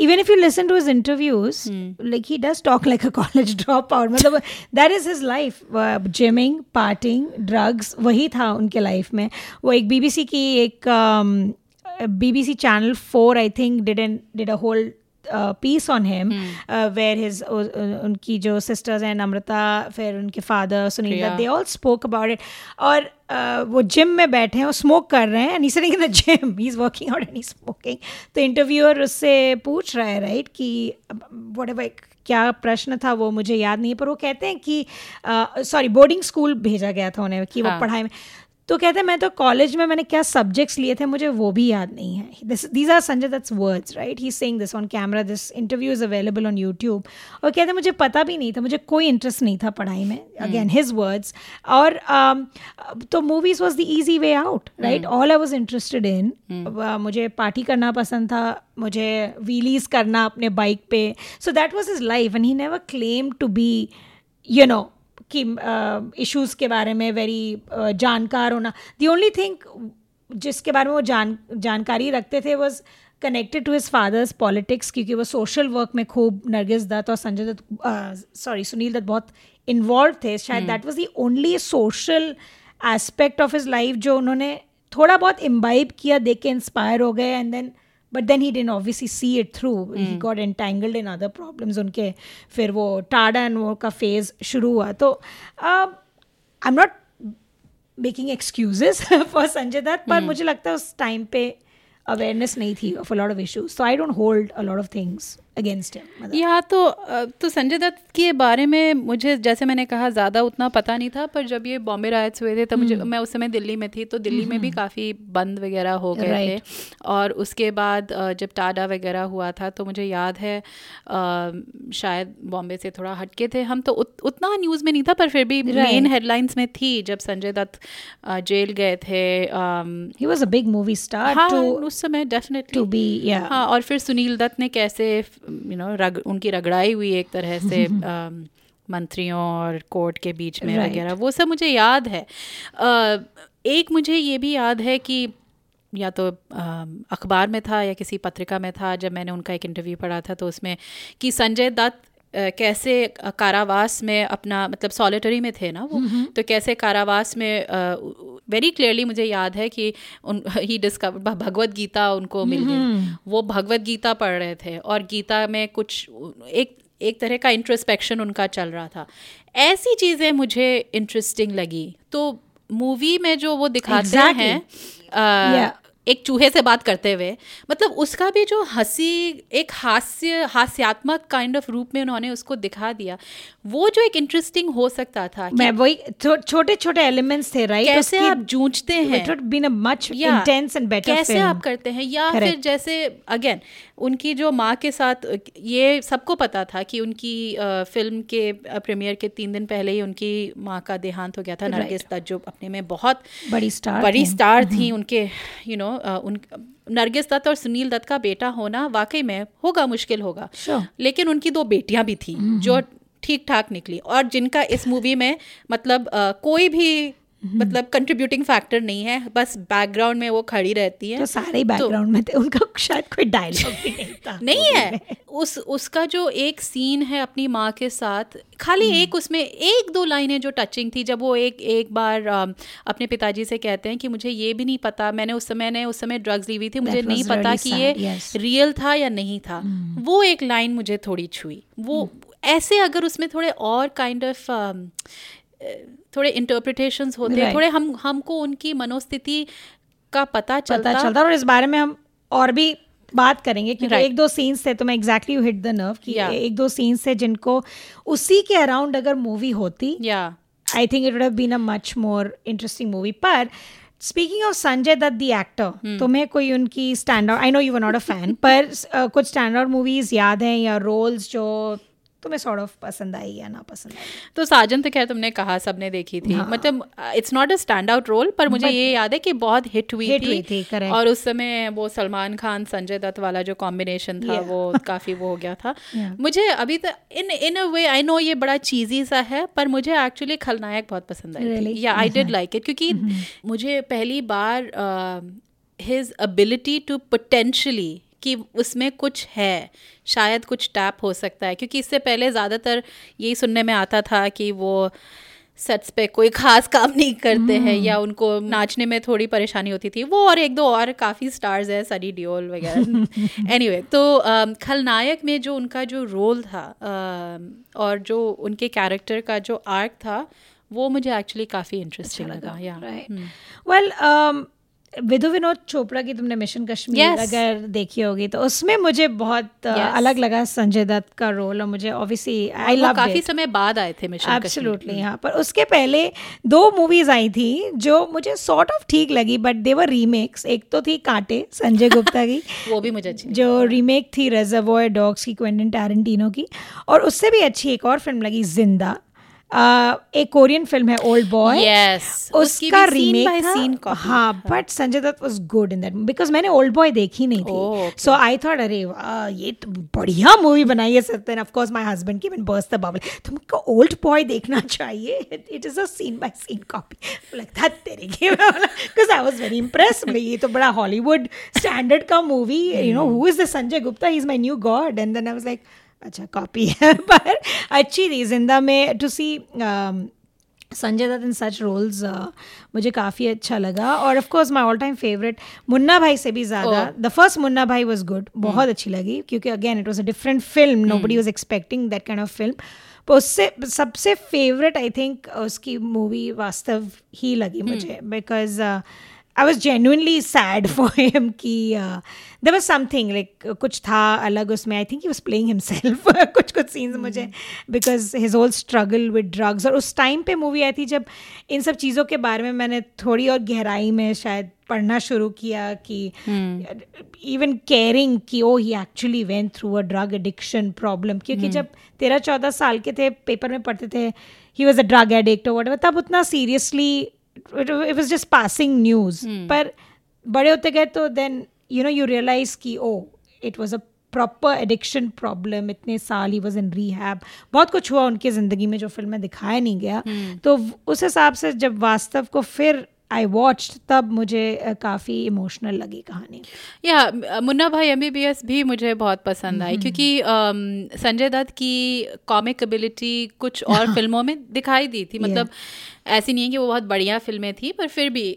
even if you listen to his interviews like he does talk like a college drop out मतलब that is his life gymming partying drugs वही था उनके life में. वो एक BBC की एक BBC channel four I think did an did a whole piece on him where his उनकी जो सिस्टर्स हैं नम्रता फिर उनके father Sunil they all spoke about it और uh, वो जिम में बैठे हैं और स्मोक कर रहे हैं and sitting in the gym he is working out and he smoking तो इंटरव्यूअर उससे पूछ रहा है राइट कि वट क्या प्रश्न था वो मुझे याद नहीं है पर वो कहते हैं कि सॉरी बोर्डिंग स्कूल भेजा गया था उन्हें कि वो हाँ। पढ़ाई में तो कहते हैं मैं तो कॉलेज में मैंने क्या सब्जेक्ट्स लिए थे मुझे वो भी याद नहीं है. These are Sanjay Dutt's words right he saying this on camera this interview is available on YouTube और कहते हैं मुझे पता भी नहीं था मुझे कोई इंटरेस्ट नहीं था पढ़ाई में. अगेन हिज वर्ड्स और um, तो movies was the easy way out right all I was interested in मुझे पार्टी करना पसंद था मुझे व्हीलीज करना अपने बाइक पे. So that was his life and he never claim to be you know कि इश्यूज़ के बारे में वेरी जानकार होना। दी ओनली थिंग जिसके बारे में वो जान जानकारी रखते थे was connected to his father's politics क्योंकि वो सोशल वर्क में खूब नरगिस दत्त और संजय दत्त सॉरी सुनील दत्त बहुत इन्वॉल्व थे। शायद that was the only social aspect of his life जो उन्होंने थोड़ा बहुत इम्बाइब किया देख के इंस्पायर हो गए and then but then he didn't obviously see it through he got entangled in other problems उनके फिर वो टाडा एंड वो का फ़ेज़ शुरू हुआ। तो I am not making excuses for Sanjay Dutt पर मुझे लगता है उस टाइम पे अवेयरनेस नहीं थी of a lot of issues so I don't hold a lot of things against him या तो तो संजय दत्त के बारे में मुझे जैसे मैंने कहा ज़्यादा उतना पता नहीं था पर जब ये बॉम्बे राइट्स हुए थे तो मुझे मैं उस समय दिल्ली में थी तो दिल्ली में भी काफ़ी बंद वगैरह हो गए थे। और उसके बाद जब टाडा वगैरह हुआ था तो मुझे याद है शायद बॉम्बे से थोड़ा हटके थे हम तो उत, उतना न्यूज़ में नहीं था पर फिर भी मेन हेडलाइंस में थी जब संजय दत्त जेल गए थे he was a big movie star उस समय डेफिनेटली टू बी या हाँ और फिर सुनील दत्त ने कैसे यू नो रग उनकी रगड़ाई हुई एक तरह से *laughs* मंत्रियों और कोर्ट के बीच में Right. वगैरह। वो सब मुझे याद है। एक मुझे ये भी याद है कि या तो अखबार में था या किसी पत्रिका में था। जब मैंने उनका एक इंटरव्यू पढ़ा था तो उसमें कि संजय दत्त कैसे कारावास में अपना मतलब सॉलिटरी में थे ना वो तो कैसे कारावास में वेरी क्लियरली मुझे याद है कि उन *laughs* ही डिस्कवर भगवत गीता उनको मिल गई। वो भगवत गीता पढ़ रहे थे और गीता में कुछ एक एक तरह का इंट्रोस्पेक्शन उनका चल रहा था। ऐसी चीज़ें मुझे इंटरेस्टिंग लगी। तो मूवी में जो वो दिखाते Exactly. हैं. एक चूहे से बात करते हुए मतलब उसका भी जो हँसी एक हास्य हास्यात्मक काइंड ऑफ़ रूप में उन्होंने उसको दिखा दिया वो जो एक इंटरेस्टिंग हो सकता था मैं वही छोटे छोटे एलिमेंट्स थे राइट कैसे आप जूझते हैं? It been a much intense and better कैसे आप करते हैं? या फिर जैसे अगेन उनकी जो माँ के साथ ये सबको पता था कि उनकी फ़िल्म के प्रीमियर के तीन दिन पहले ही उनकी माँ का देहांत हो गया था। नरगिस दत्त जो अपने में बहुत बड़ी स्टार बड़ी थी। स्टार थी उनके यू नो उन नरगिस दत्त और सुनील दत्त का बेटा होना वाकई में होगा मुश्किल होगा. लेकिन उनकी दो बेटियाँ भी थी जो ठीक ठाक निकली। और जिनका इस मूवी में मतलब अ, कोई भी मतलब कंट्रीब्यूटिंग फैक्टर नहीं है बस बैकग्राउंड में वो खड़ी रहती है। तो सारे बैकग्राउंड में थे उनका शायद कोई डायलॉग भी नहीं था *laughs* नहीं है। उस उसका जो एक सीन है अपनी माँ के साथ खाली हम्म। एक उसमें एक दो लाइनें जो टचिंग थी जब वो एक एक बार अपने पिताजी से कहते हैं कि मुझे ये भी नहीं पता मैंने उस समय ने उस समय ड्रग्स ली हुई थी मुझे नहीं पता कि ये हम्म। रियल था या नहीं था। वो एक लाइन मुझे थोड़ी छुई। वो ऐसे अगर उसमें थोड़े और काइंड ऑफ़ थोड़े इंटरप्रिटेशंस होते Right. थोड़े हम हमको उनकी मनोस्थिति का पता चलता पता चलता और इस बारे में हम और भी बात करेंगे क्योंकि Right. एक दो सीन्स थे तो मैं exactly you hit the nerve कि Yeah. एक दो सीन्स थे जिनको उसी के अराउंड अगर मूवी होती या I think it would have been a much more interesting movie पर speaking of Sanjay Dutt the actor तुम्हें कोई उनकी stand out I know you were not a fan पर uh, कुछ स्टैंड आउट मूवीज़ याद हैं या रोल्स जो तुम्हें सॉर्ट ऑफ़ पसंद आई या ना पसंद आई तो साजन तो खैर तुमने कहा सबने देखी थी हाँ. मतलब it's not a stand out role पर मुझे ये याद है कि बहुत हिट हुई Hit थी, हुई थी, correct. और उस समय वो सलमान खान संजय दत्त वाला जो कॉम्बिनेशन था Yeah. वो *laughs* काफ़ी वो हो गया था Yeah. मुझे अभी तक इन इन अ वे आई नो ये बड़ा चीजी सा है पर मुझे एक्चुअली खलनायक बहुत पसंद आई थी या आई डिड लाइक इट क्योंकि मुझे पहली बार हिज एबिलिटी टू पोटेंशली कि उसमें कुछ है शायद कुछ टैप हो सकता है। क्योंकि इससे पहले ज़्यादातर यही सुनने में आता था कि वो सेट्स पे कोई खास काम नहीं करते हैं या उनको नाचने में थोड़ी परेशानी होती थी। वो और एक दो और काफ़ी स्टार्स है सनी डियोल वगैरह। एनीवे *laughs* anyway, तो um, खलनायक में जो उनका जो रोल था um, और जो उनके कैरेक्टर का जो आर्क था वो मुझे एक्चुअली काफ़ी इंटरेस्टिंग लगा। या राइट वेल विधु विनोद चोपड़ा की तुमने मिशन कश्मीर Yes. अगर देखी होगी तो उसमें मुझे बहुत uh, Yes. अलग लगा संजय दत्त का रोल और मुझे ऑब्वियसली आई लव काफ़ी समय बाद आए थे मिशन कश्मीर। एब्सोल्युटली हाँ पर उसके पहले दो मूवीज़ आई थी जो मुझे सॉर्ट ऑफ़ ठीक लगी बट देवर रीमेक्स एक तो थी कांटे संजय *laughs* गुप्ता की वो भी मुझे अच्छी जो रीमेक थी रेजर्वॉय डॉग्स की क्वेंटन टैरेंटिनो की और उससे भी अच्छी एक और फ़िल्म लगी ज़िंदा। एक कोरियन फ़िल्म है ओल्ड बॉय Yes, उसका रीमेक copy। हाँ but Sanjay Dutt was good in that because मैंने ओल्ड बॉय देखी नहीं थी। सो आई थॉट अरे ये तो बढ़िया मूवी बनाई है सत्यन ऑफ़ कोर्स माय हस्बैंड की मैंने बर्स्ट द बबल तुमको ओल्ड बॉय देखना चाहिए? It is a scene by scene copy लगता तेरे के because I was very impress ये तो बड़ा हॉलीवुड स्टैंडर्ड का movie you know who is the Sanjay Gupta is my new god and then I was like अच्छा copy है *laughs* पर अच्छी थी ज़िंदा में। To see Sanjay Dutt in such roles मुझे काफ़ी अच्छा लगा। और of course my all time favourite Munna Bhai से भी ज़्यादा। द फ़र्स्ट मुन्ना भाई वाज गुड बहुत अच्छी लगी क्योंकि again it was a different film nobody was expecting that kind of film पर उससे सबसे फेवरेट आई थिंक उसकी मूवी वास्तव ही लगी मुझे because I was genuinely sad for him कि देर वॉज़ समथिंग लाइक कुछ था अलग उसमें. I think he was playing himself कुछ कुछ सीन्स मुझे. Because his whole struggle with drugs और उस टाइम पे मूवी आई थी जब इन सब चीज़ों के बारे में मैंने थोड़ी और गहराई में शायद पढ़ना शुरू किया कि इवन केयरिंग कि ओ he actually went through a drug addiction problem क्योंकि जब तेरह चौदह साल के थे पेपर में पढ़ते थे he was a drug addict और वट तब उतना seriously it was just passing news पर बड़े होते गए तो then you know you realise कि ओ it was a proper addiction problem इतने साल ही वॉज़ इन रीहैब बहुत कुछ हुआ उनकी ज़िंदगी में जो फ़िल्म में दिखाया नहीं गया। तो उस हिसाब से जब वास्तव को फिर आई वॉच तब मुझे काफ़ी इमोशनल लगी कहानी। या Munna Bhai M B B S भी मुझे बहुत पसंद आई क्योंकि अम, संजय दत्त की कॉमिक एबिलिटी कुछ और *laughs* फ़िल्मों में दिखाई दी थी। मतलब ऐसी नहीं है कि वो बहुत बढ़िया फ़िल्में थी पर फिर भी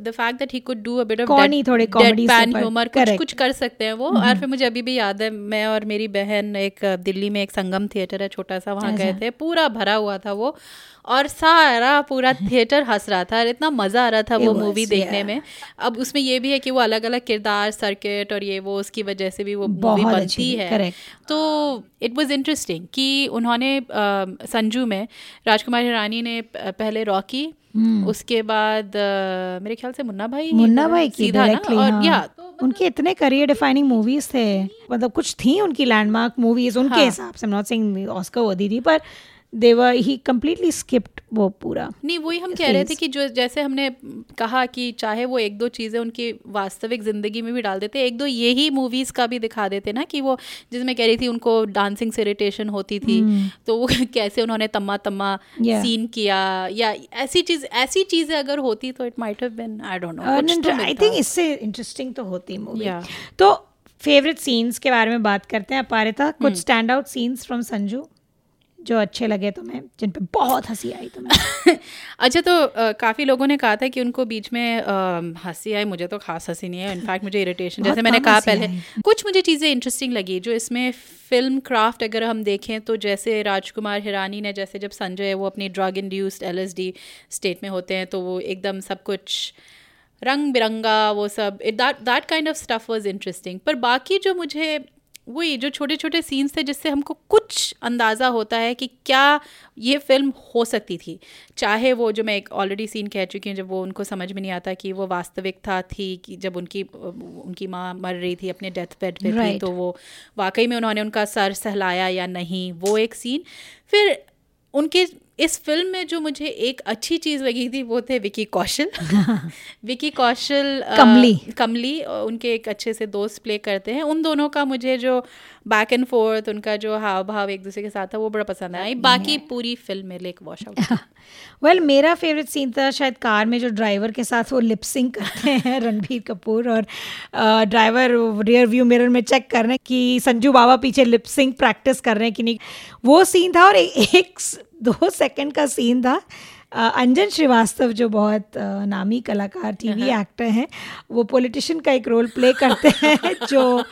the fact that he could do a bit of थोड़े से पर- ह्यूमर कुछ कुछ कर सकते हैं वो। और फिर मुझे अभी भी याद है मैं और मेरी बहन एक दिल्ली में एक संगम थिएटर है छोटा सा वहाँ गए थे। पूरा भरा हुआ था वो और सारा पूरा *laughs* थिएटर हंस रहा था और इतना मज़ा आ रहा था It वो मूवी देखने yeah. में। अब उसमें ये भी है कि वो अलग अलग किरदार सर्किट और ये वो उसकी वजह से भी वो मूवी अच्छी बनती है। correct. तो इट वाज इंटरेस्टिंग कि उन्होंने संजू में राजकुमार हिरानी ने प- पहले रॉकी उसके बाद मेरे ख्याल से मुन्ना भाई Hmm. मुन्ना भाई की सीधा ना डायरेक्टली और या उनके इतने करियर डिफाइनिंग मूवीज़ थे मतलब कुछ थी उनकी लैंडमार्क मूवीज़ उनके हाँ। हिसाब से नॉट सेइंग ऑस्कर वो दी थी पर दे वर ही कंप्लीटली स्किप्ड वो पूरा नहीं वही हम कह रहे थे कि जो जैसे हमने कहा कि चाहे वो एक दो चीज़ें उनकी वास्तविक ज़िंदगी में भी डाल देते एक दो यही मूवीज़ का भी दिखा देते ना कि वो जिसमें कह रही थी उनको डांसिंग से इरिटेशन होती थी तो वो *laughs* कैसे उन्होंने Tamma Tamma Hmm. Yeah. Scene किया या ऐसी चीज़ ऐसी चीज़ें अगर होती तो it might have been I don't know I think इससे इंटरेस्टिंग तो होती मूवी Yeah. तो फेवरेट सीन्स के बारे में बात करते हैं अपारिता। कुछ stand out scenes from Sanju जो अच्छे लगे तुम्हें जिन पे बहुत हँसी आई तुम्हें। *laughs* अच्छा तो काफ़ी लोगों ने कहा था कि उनको बीच में हँसी आई मुझे तो खास हँसी नहीं है इनफैक्ट मुझे इरिटेशन जैसे मैंने कहा पहले कुछ मुझे चीज़ें इंटरेस्टिंग लगी जो इसमें फ़िल्म क्राफ्ट अगर हम देखें तो जैसे राजकुमार हिरानी ने जैसे जब संजय वो अपनी ड्रग इंड्यूस्ड एल स्टेट में होते हैं तो वो एकदम सब कुछ रंग बिरंगा वो सब that that kind of stuff was interesting पर बाकी जो मुझे वही जो छोटे छोटे सीन्स थे जिससे हमको कुछ अंदाज़ा होता है कि क्या ये फ़िल्म हो सकती थी चाहे वो जो मैं एक ऑलरेडी सीन कह चुकी हूँ जब वो उनको समझ में नहीं आता कि वो वास्तविकता थी कि जब उनकी उनकी माँ मर रही थी अपने डेथ बेड पे right. थी तो वो वाकई में उन्होंने उनका सर सहलाया या नहीं वो एक सीन फिर उनके इस फ़िल्म में जो मुझे एक अच्छी चीज़ लगी थी वो थे विकी कौशल। *laughs* विकी कौशल कमली। कमली उनके एक अच्छे से दोस्त प्ले करते हैं। उन दोनों का मुझे जो बैक एंड फोर्थ उनका जो हाव भाव एक दूसरे के साथ था वो बड़ा पसंद आया। बाकी पूरी फ़िल्म में लेक वॉश आउट। *laughs* वेल मेरा फेवरेट सीन था शायद कार में जो ड्राइवर के साथ वो लिपसिंग करते हैं *laughs* रणबीर कपूर और ड्राइवर रियर व्यू मिरर में चेक कर रहे हैं कि संजू बाबा पीछे लिपसिंग प्रैक्टिस कर रहे हैं कि नहीं। वो सीन था और एक *laughs* दो सेकंड का सीन था। अंजन श्रीवास्तव जो बहुत नामी कलाकार टीवी एक्टर हैं वो पॉलिटिशियन का एक रोल प्ले करते *laughs* हैं जो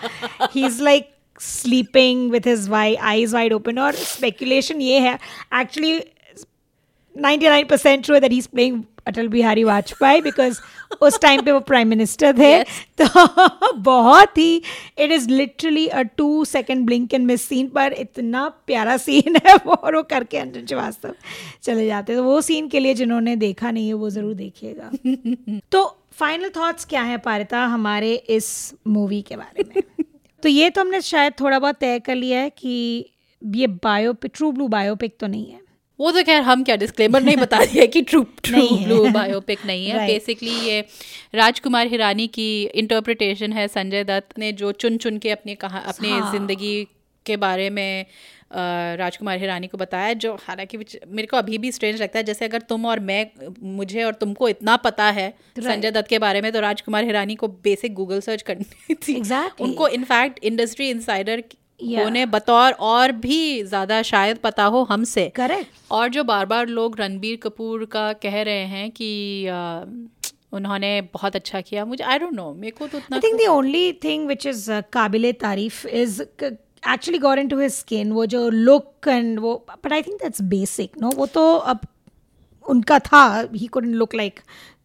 he is like sleeping with his why eyes wide open और स्पेकुलेशन ये है actually 99% sure that he's playing Atal Bihari Vajpayee because *laughs* उस टाइम पे वो प्राइम मिनिस्टर थे। Yes. तो *laughs* बहुत ही it is literally a two second blink and miss scene पर इतना प्यारा सीन है वो और वो करके अंजन श्रीवास्तव चले जाते तो वो सीन के लिए जिन्होंने देखा नहीं है वो ज़रूर देखिएगा। *laughs* तो फाइनल थॉट्स क्या है पारिता हमारे इस मूवी के बारे में? तो ये तो हमने शायद थोड़ा बहुत तय कर लिया है कि ये बायोपिक ट्रू ब्लू बायोपिक तो नहीं है। वो तो खैर हम क्या डिस्क्लेमर नहीं बता दिया कि ट्रू ट्रू। ब्लू बायोपिक नहीं है बेसिकली Right. ये राजकुमार हिरानी की इंटरप्रिटेशन है संजय दत्त ने जो चुन चुन के अपने कहा अपनी हाँ। ज़िंदगी के बारे में राजकुमार हिरानी को बताया जो हालाँकि मेरे को अभी भी स्ट्रेंज लगता है जैसे अगर तुम और मैं मुझे और तुमको इतना पता है संजय दत्त के बारे में तो राजकुमार हिरानी को बेसिक गूगल सर्च करनी थी Exactly. उनको इनफैक्ट इंडस्ट्री इंसाइडर yeah. उन्हें बतौर और भी ज़्यादा शायद पता हो हमसे। करेक्ट और जो बार बार लोग रणबीर कपूर का कह रहे हैं कि आ, उन्होंने बहुत अच्छा किया मुझे आई डोंट नो मेरे को तो I think only thing which is काबिल तारीफ़ is actually gone to his skin वो जो लुक एंड वो but I think that's basic no वो तो अब उनका था he couldn't look like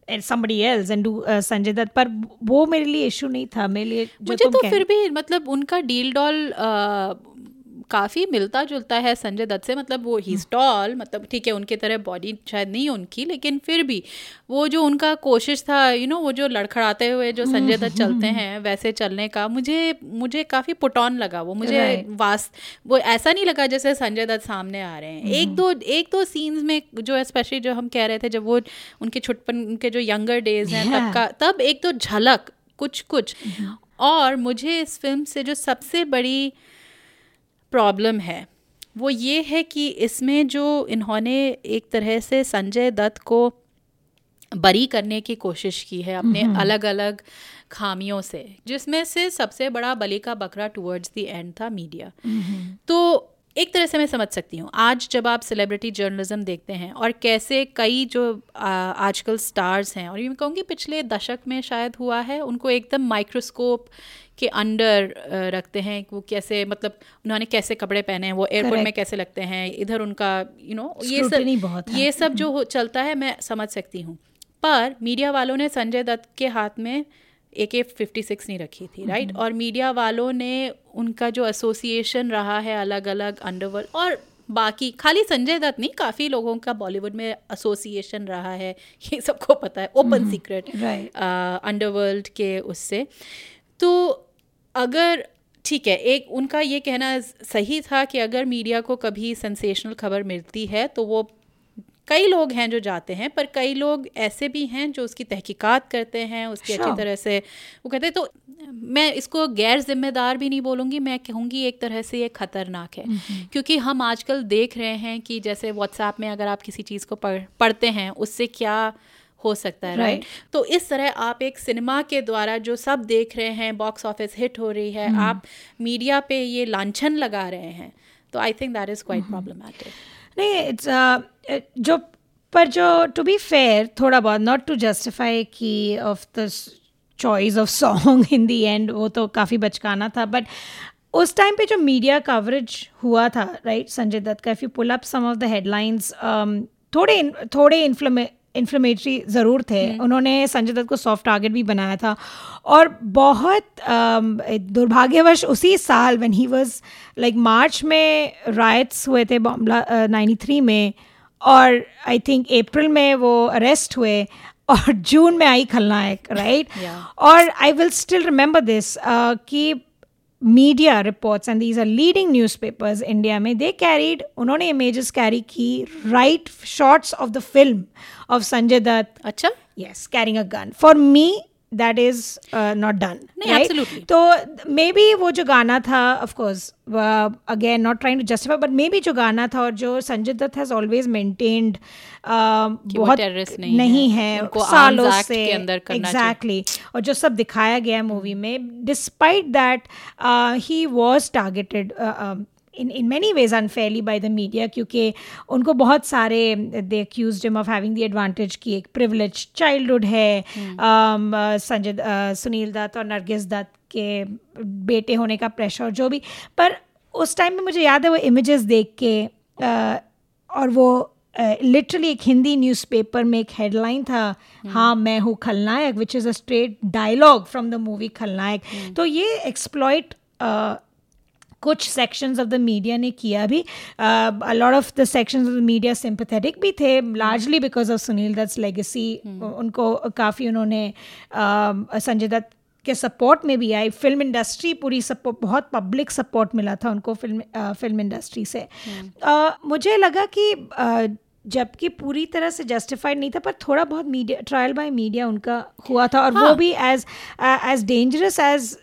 somebody else and do uh, Sanjay Dutt पर वो मेरे लिए इशू नहीं था मेरे लिए मुझे तो फिर भी मतलब उनका डील डॉल काफ़ी मिलता जुलता है संजय दत्त से मतलब वो ही स्टॉल मतलब ठीक है उनके तरह बॉडी शायद नहीं उनकी लेकिन फिर भी वो जो उनका कोशिश था यू you नो know, वो जो लड़खड़ाते हुए जो संजय दत्त चलते हैं वैसे चलने का मुझे मुझे काफ़ी पुटॉन लगा वो मुझे. वास्त वो ऐसा नहीं लगा जैसे संजय दत्त सामने आ रहे हैं। एक दो एक दो सीन्स में जो स्पेशली जो हम कह रहे थे जब वो उनके छुटपन उनके जो यंगर डेज़ हैं तब का तब एक तो झलक कुछ कुछ और मुझे इस फ़िल्म से जो सबसे बड़ी प्रॉब्लम है वो ये है कि इसमें जो इन्होंने एक तरह से संजय दत्त को बरी करने की कोशिश की है अपने अलग अलग खामियों से जिसमें से सबसे बड़ा बलि का बकरा टुवर्ड्स दी एंड था मीडिया तो एक तरह से मैं समझ सकती हूँ आज जब आप सेलिब्रिटी जर्नलिज्म देखते हैं और कैसे कई जो आजकल स्टार्स हैं और ये मैं कहूँगी पिछले दशक में शायद हुआ है उनको एकदम माइक्रोस्कोप के अंडर रखते हैं वो कैसे मतलब उन्होंने कैसे कपड़े पहने हैं वो एयरपोर्ट में कैसे लगते हैं इधर उनका यू you नो know, ये सब बहुत ये सब जो हो- चलता है मैं समझ सकती हूँ। पर मीडिया वालों ने संजय दत्त के हाथ में ए के फिफ्टी सिक्स नहीं रखी थी राइट और मीडिया वालों ने उनका जो एसोसिएशन रहा है अलग अलग अंडरवर्ल्ड और बाकी खाली संजय दत्त नहीं काफ़ी लोगों का बॉलीवुड में एसोसिएशन रहा है ये सबको पता है ओपन सीक्रेट अंडरवर्ल्ड के उससे। तो अगर ठीक है एक उनका ये कहना सही था कि अगर मीडिया को कभी सेंसेशनल खबर मिलती है तो वो कई लोग हैं जो जाते हैं पर कई लोग ऐसे भी हैं जो उसकी तहकीकात करते हैं उसकी अच्छी तरह से वो कहते हैं तो मैं इसको गैर जिम्मेदार भी नहीं बोलूँगी मैं कहूँगी एक तरह से ये खतरनाक है। क्योंकि हम आजकल देख रहे हैं कि जैसे व्हाट्सएप में अगर आप किसी चीज़ को पढ़ पढ़ते हैं उससे क्या हो सकता है राइट Right. तो इस तरह आप एक सिनेमा के द्वारा जो सब देख रहे हैं बॉक्स ऑफ़िस हिट हो रही है hmm. आप मीडिया पे ये लांछन लगा रहे हैं तो I think that is quite problematic नहीं इट्स जो पर जो टू बी फेयर थोड़ा बहुत नॉट टू जस्टिफाई की of the choice of song in the end वो तो काफ़ी बचकाना था बट उस टाइम पे जो मीडिया कवरेज हुआ था राइट संजय दत्त का if you pull up some of the headlines थोड़े थोड़े इन्फ्लेमे इन्फ्लेमेटरी ज़रूर थे। उन्होंने संजय दत्त को सॉफ्ट टारगेट भी बनाया था। और बहुत दुर्भाग्यवश उसी साल when he was like March में राइट्स हुए थे बॉम्बला नाइन्टी थ्री में और आई थिंक अप्रैल में वो अरेस्ट हुए और *laughs* जून में आई खलनायक राइट और I will still remember this कि media reports and these are leading newspapers India में दे कैरीड उन्होंने इमेजेस कैरी की right shots of the film of Sanjay Dutt अच्छा yes carrying a gun for me that is not done नहीं, absolutely. तो may be वो जो गाना था of course again not trying to justify but maybe जो गाना था और जो Sanjay Dutt has always maintained बहुत नहीं नहीं है, है सालों से। एग्जैक्टली और जो सब दिखाया गया है मूवी में despite that he was targeted in in many ways unfairly by the media क्योंकि उनको बहुत सारे they accused him of having the advantage कि एक privileged childhood है um, uh, Sanjay uh, Sunil Dutt और नरगिस दत्त के बेटे होने का प्रेशर जो भी। पर उस टाइम में मुझे याद है वो इमेजेस देख के uh, और वो लिटरली एक हिंदी न्यूज़पेपर में एक हेडलाइन था हाँ मैं हूँ Khalnayak which is a straight dialogue from the movie Khalnayak. तो ये एक्सप्लॉइट कुछ सेक्शंस ऑफ़ द मीडिया ने किया भी। Lot of the sections of the media sympathetic भी थे largely because of Sunil Dutt legacy उनको काफ़ी उन्होंने uh, संजय दत्त के सपोर्ट में भी आई फ़िल्म इंडस्ट्री पूरी सपोर्ट बहुत पब्लिक सपोर्ट मिला था उनको फ़िल्म फ़िल्म इंडस्ट्री से। Uh, मुझे लगा कि uh, जबकि पूरी तरह से जस्टिफाइड नहीं था पर थोड़ा बहुत मीडिया ट्रायल बाय मीडिया उनका हुआ था। और हाँ. वो भी as as dangerous as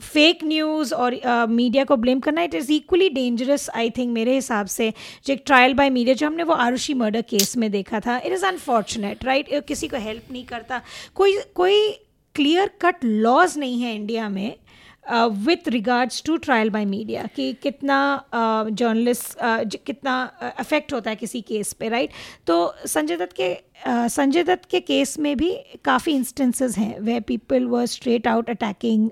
fake news और मीडिया uh, को ब्लेम करना it is equally dangerous I think मेरे हिसाब से जो एक ट्रायल बाय मीडिया जो हमने वो आरुषि मर्डर केस में देखा था इट इज़ अनफॉर्चुनेट राइट किसी को हेल्प नहीं करता। कोई कोई क्लियर कट लॉज नहीं है इंडिया में with regards to trial by media कि कितना जर्नलिस्ट uh, कितना अफेक्ट होता है किसी केस पे राइट तो संजय दत्त के संजय दत्त के केस में भी काफ़ी इंस्टेंसेस हैं we people were straight out attacking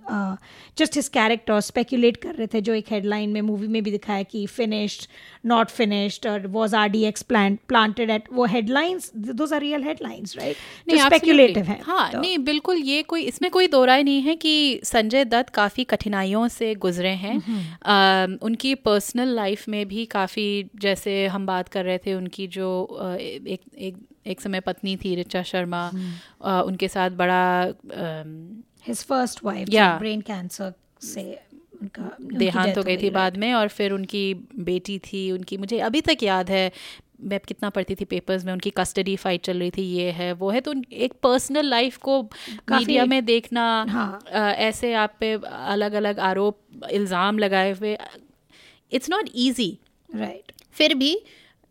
just his character speculate कर रहे थे जो एक हेडलाइन में मूवी में भी दिखाया कि फिनिश्ड नॉट फिनिश्ड और was R D X planted at वो headlines those are real headlines right जो स्पेकुलेटिव है हाँ तो. नहीं बिल्कुल ये कोई इसमें कोई दो राय नहीं है कि संजय दत्त काफ़ी कठिनाइयों से गुजरे हैं। uh, उनकी पर्सनल लाइफ में भी काफ़ी जैसे हम बात कर रहे थे उनकी जो uh, एक एक एक समय पत्नी थी रिचा शर्मा hmm. उनके साथ बड़ा his first wife Yeah. Brain cancer से उनका देहांत हो गई थी बाद में और फिर उनकी बेटी थी उनकी मुझे अभी तक याद है मैं कितना पढ़ती थी पेपर्स में उनकी कस्टडी फाइट चल रही थी ये है वो है तो एक पर्सनल लाइफ को मीडिया में देखना हाँ। आ, ऐसे आप पे अलग अलग आरोप इल्ज़ाम लगाए हुए इट्स नॉट ईजी राइट फिर भी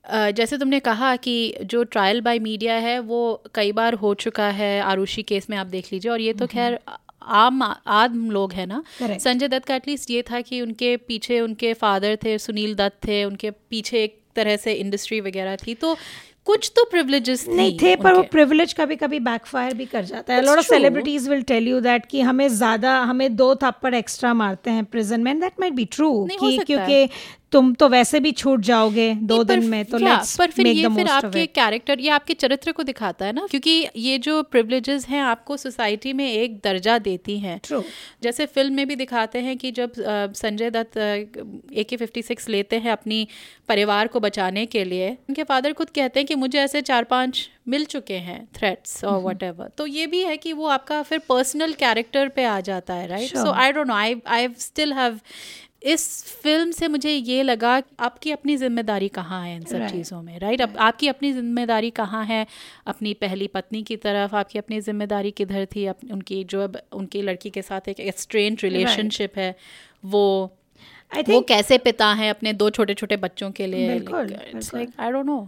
जैसे तुमने कहा कि जो ट्रायल बाय मीडिया है वो कई बार हो चुका है आरुषि केस में आप देख लीजिए। और ये तो खैर आम आम लोग हैं ना? संजय दत्त का एटलीस्ट ये था कि उनके पीछे उनके फादर थे सुनील दत्त थे उनके पीछे एक तरह से इंडस्ट्री वगैरह थी। तो कुछ तो प्रिविलेजेस नहीं थे पर वो प्रिविलेज कभी कभी बैकफायर भी कर जाता है। Lot of celebrities will tell you that कि हमें ज़्यादा हमें दो थप्पड़ एक्स्ट्रा मारते हैं प्रिजन में दैट माइट बी ट्रू कि क्योंकि तुम तो वैसे भी छूट जाओगे दो दिन में तो लेट्स पर फिर ये फिर आपके कैरेक्टर ये आपके चरित्र को दिखाता है ना क्योंकि ये जो प्रिवलेजेस हैं आपको सोसाइटी में एक दर्जा देती हैं। जैसे फ़िल्म में भी दिखाते हैं कि जब Sanjay Dutt A K fifty six लेते हैं अपनी परिवार को बचाने के लिए उनके फादर खुद कहते हैं कि मुझे ऐसे चार पाँच मिल चुके हैं थ्रेट्स और वट तो ये भी है कि वो आपका फिर पर्सनल कैरेक्टर पे आ जाता है right so I don't know I I still have इस फ़िल्म से मुझे ये लगा कि आपकी अपनी ज़िम्मेदारी कहाँ है इन सब Right. चीज़ों में राइट right? अब आपकी अपनी ज़िम्मेदारी कहाँ है अपनी पहली पत्नी की तरफ़ आपकी अपनी ज़िम्मेदारी किधर थी अप, उनकी जो अब उनकी लड़की के साथ एक एक्सट्रेंट रिलेशनशिप right. है वो आई वो कैसे पिता हैं अपने दो छोटे छोटे बच्चों के लिए? बिल्कुल, इट्स बिल्कुल। लाइक आई डोंट नो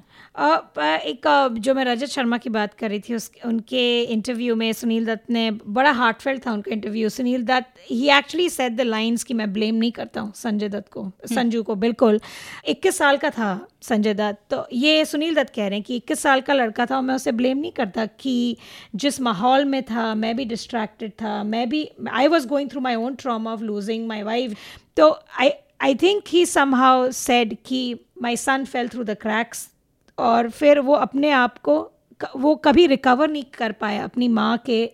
एक जो मैं रजत शर्मा की बात कर रही थी उस उनके इंटरव्यू में सुनील दत्त ने बड़ा हार्टफेल्ट था उनका interview Sunil Dutt he actually set the lines कि मैं ब्लेम नहीं करता हूँ संजय दत्त को संजू को बिल्कुल। 21 साल का था। संजय दत्त। तो ये सुनील दत्त कह रहे हैं कि 21 साल का लड़का था और मैं उसे ब्लेम नहीं करता कि जिस माहौल में था, मैं भी डिस्ट्रैक्टेड था, मैं भी I was going through my own trauma of losing my wife तो I I think he somehow said कि my son fell through the cracks और फिर वो अपने आप को वो कभी रिकवर नहीं कर पाया अपनी माँ के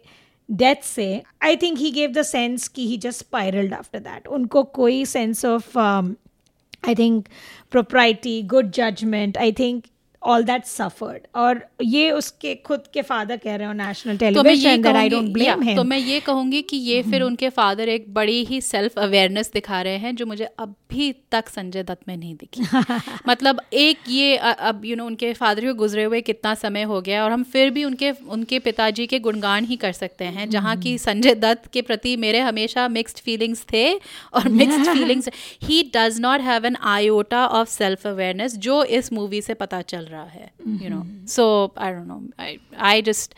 डेथ से। I think he gave the sense कि he just spiralled after that उनको कोई sense of I think propriety good judgement I think all that suffered और ये उसके खुद के फादर कह रहे हो नेशनल तो मैं ये टेलीविज़न दैट आई डोंट कहूँगी ब्लेम हिम तो मैं ये कहूँगी कि ये फिर उनके फादर एक बड़ी ही सेल्फ अवेयरनेस दिखा रहे हैं जो मुझे अभी तक संजय दत्त में नहीं दिखी। *laughs* मतलब एक ये अब यू नो उनके फादर को गुजरे हुए कितना समय हो गया और हम फिर भी उनके उनके पिताजी के गुणगान ही कर सकते हैं जहाँ की संजय दत्त के प्रति मेरे हमेशा मिक्स्ड फीलिंग्स थे और mixed feelings he does not have an iota of self awareness जो इस मूवी से पता चल रहा है you know so I don't know I I just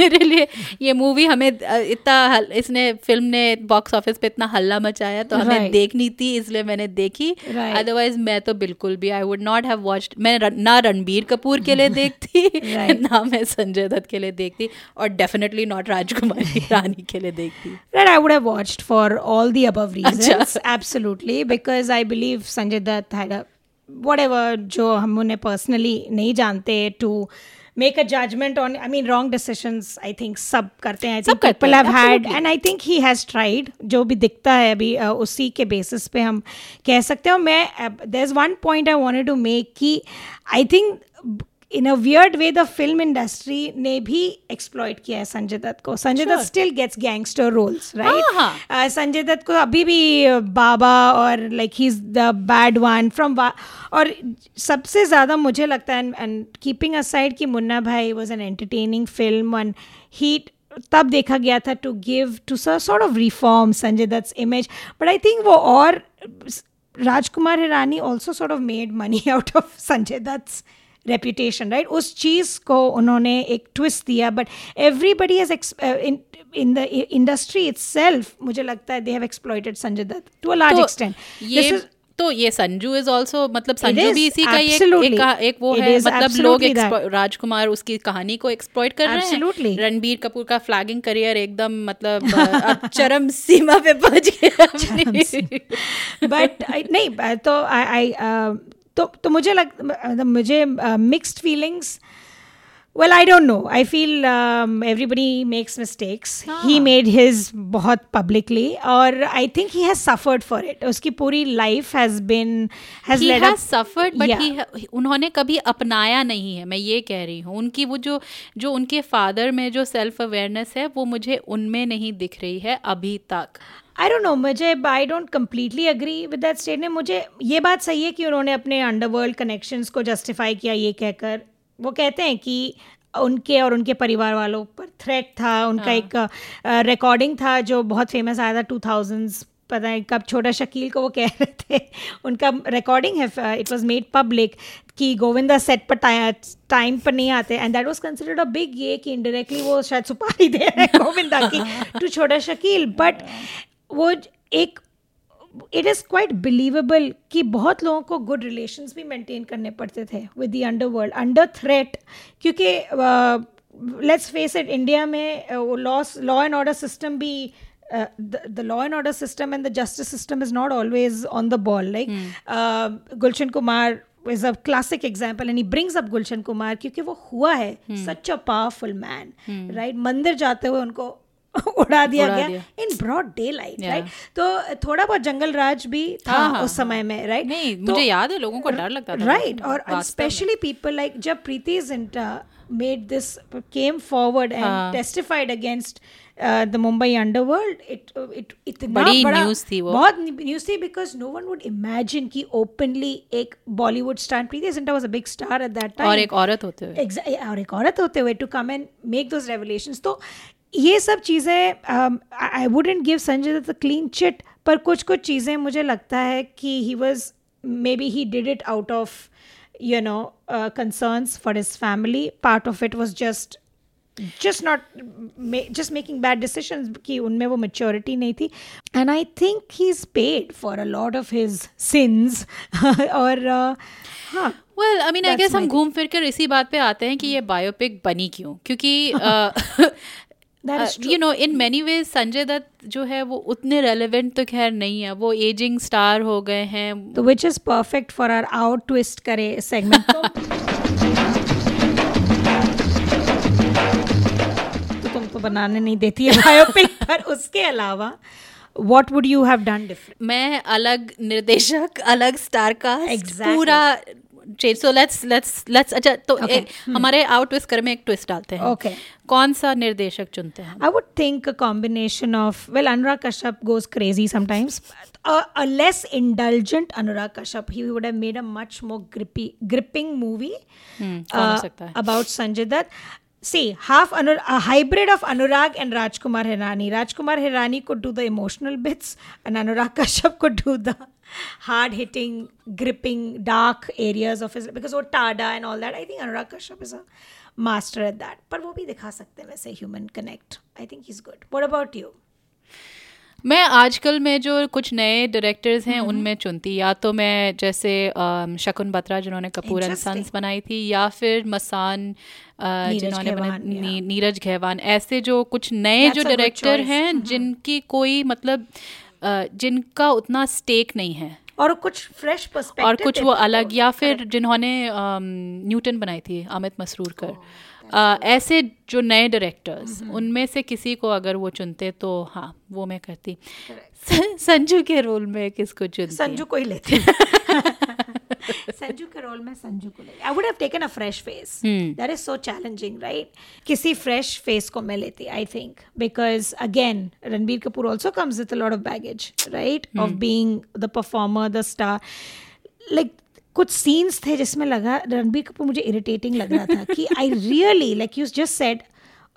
मेरे लिए ये मूवी हमें इतना इसने फ़िल्म ने बॉक्स ऑफ़िस पे इतना हल्ला मचाया तो हमें Right. देखनी थी इसलिए मैंने देखी अदरवाइज़ Right. मैं तो बिल्कुल भी I would not have watched मैं र- ना रणबीर कपूर के लिए *laughs* देखती Right. ना मैं संजय दत्त के लिए देखती और डेफिनेटली नॉट राजकुमारी *laughs* रानी के लिए देखती would have watched for all the above *laughs* reasons. Acha. Absolutely, because I believe Sanjay Dutt had whatever जो हम उन्हें पर्सनली नहीं जानते to make a judgement on I mean wrong this I think सब करते हैं सब करते हैं and I think he has tried जो भी दिखता है अभी उसी के बेसिस पे हम कह सकते हो। मैं there is one point I want to make कि I think in a weird way the film industry ने भी exploit किया है संजय दत्त को। Sanjay Dutt still gets gangster roles right? uh, Sanjay Dutt को अभी भी बाबा और like he is the bad one from और सबसे ज़्यादा मुझे लगता है एंड कीपिंग असाइड कि Munna Bhai was an entertaining film and he तब देखा गया था to give to sort of reform Sanjay Dutt image but I think वो और Rajkumar Hirani also sort of made money out of Sanjay Dutt reputation right उस चीज़ को उन्होंने एक ट्विस्ट दिया but everybody has in the industry itself मुझे लगता है they have exploited Sanjay Dutt to a large extent ये तो ये संजू इज़ ऑल्सो मतलब संजू भी इसी का एक, एक, एक वो It है मतलब लोग राजकुमार उसकी कहानी को एक्सप्लॉइट कर Absolutely. रहे हैं। रणबीर कपूर का फ्लैगिंग करियर एकदम मतलब *laughs* चरम सीमा पे पहुँच गया बट *laughs* नहीं तो आई तो तो मुझे लग मतलब मुझे mixed feelings well I don't know I feel everybody makes mistakes he made his बहुत पब्लिकली और I think he has suffered for it उसकी पूरी life has been has led but he उन्होंने कभी अपनाया नहीं है मैं ये कह रही हूँ। उनकी वो जो जो उनके फादर में जो सेल्फ अवेयरनेस है वो मुझे उनमें नहीं दिख रही है अभी तक। आई डोंट नो मुझे I don't completely agree with that statement मुझे ये बात सही है कि उन्होंने अपने अंडरवर्ल्ड कनेक्शंस को जस्टिफाई किया ये कहकर। वो कहते हैं कि उनके और उनके परिवार वालों पर थ्रेट था उनका हाँ. एक रिकॉर्डिंग था जो बहुत फ़ेमस आया था टू थाउजेंड्स पता है कब छोटा शकील को वो कह रहे थे। उनका रिकॉर्डिंग है इट वाज मेड पब्लिक कि गोविंदा सेट पर टाइम पर नहीं आते। And that was considered a big ये कि इनडायरेक्टली वो शायद सुपारी दे रहे हैं गोविंदा की *laughs* टू छोटा शकील। बट वो एक इट इज़ क्वाइट बिलीवेबल कि बहुत लोगों को गुड रिलेशंस भी मेंटेन करने पड़ते थे with the underworld under threat क्योंकि लेट्स फेस इट इंडिया में वो loss law and order system भी the law and order system and the justice system is not always on the ball like Gulshan Kumar is a classic example and he brings up Gulshan Kumar क्योंकि वो हुआ है such a powerful man right मंदिर जाते हुए उनको *laughs* उड़ा दिया उड़ा गया in broad daylight right तो थोड़ा बहुत जंगल राज भी था हाँ, हाँ, उस समय में राइट right? नहीं मुझे याद है लोगों को डर लगता था राइट right, और स्पेशली पीपल लाइक जब Preity Zinta made this came forward and हाँ। Testified against the Mumbai underworld it it इतना बड़ी बड़ा news थी वो। बहुत न्यूज़ थी because no one would imagine कि ओपनली एक Bollywood star Preity Zinta was a big star at that time और एक औरत होते हुए। और एक औरत होते हुए to come and make those तो ये सब चीज़ें I wouldn't give Sanjay Dutt clean chit पर कुछ कुछ चीज़ें मुझे लगता है कि he was maybe he did it out of you know concerns for his family part of it was just just not ma- just making bad decisions कि उनमें वो maturity नहीं थी. And I think he's paid for a lot of his sins. *laughs* और uh, हाँ well I mean I guess हम घूम फिर कर इसी बात पे आते हैं कि ये बायोपिक बनी क्यों? क्योंकि is *laughs* you know in many ways Sanjay Dutt जो है वो उतने रेलेवेंट तो खैर नहीं है। वो एजिंग स्टार हो गए हैं। *laughs* तो which is perfect for our out twist करे सेगमेंट तो तुम तो बनाने नहीं देती है बायोपिक *laughs* पर उसके अलावा what would you have done different? मैं अलग निर्देशक अलग स्टार का Exactly. पूरा change so let's let's let's अच्छा तो okay. एक, hmm. हमारे आउट विस्कर में एक ट्विस्ट डालते हैं ओके okay. कौन सा निर्देशक चुनते हैं I would think a combination of well Anurag Kashyap goes crazy sometimes a less indulgent Anurag Kashyap he would have made a much more grippy gripping movie about Sanjay Dutt see half Anu hybrid of Anurag and Rajkumar Hirani Rajkumar Hirani को do the emotional bits and Anurag Kashyap को do the hard-hitting, gripping, dark areas of his because वो Tada and all that. I think Anurag Kashyap is a master at that. पर वो भी दिखा सकते हैं वैसे human connect. I think he's good. What about you? मैं आजकल में जो कुछ नए डायरेक्टर्स हैं उनमें चुनती या तो मैं जैसे शकुन बत्रा जिन्होंने कपूर एंड सन्स बनाई थी या फिर मसान अ, जिन्होंने बना घेवान, yeah. नी, नीरज घेवान ऐसे जो कुछ नए जो डायरेक्टर. हैं जिनकी कोई मतलब अ, जिनका उतना स्टेक नहीं है। और कुछ फ्रेश पर्सपेक्टिव और कुछ वो अलग या फिर जिन्होंने न्यूटन बनाई थी अमित मसरूरकर कर ऐसे जो नए डायरेक्टर्स उनमें से किसी को अगर वो चुनते तो हाँ वो मैं करती। *laughs* संजू के रोल में किसको चुनती? संजू को ही लेते। *laughs* संजू के रोल में संजू को I would have taken a fresh face that is so challenging right किसी फ्रेश फेस को मैं लेती I think because again Ranbir Kapoor also comes with a lot of baggage right of being the performer the star like कुछ scenes थे जिसमें लगा रणबीर कपूर मुझे irritating लग रहा था कि I really like you just said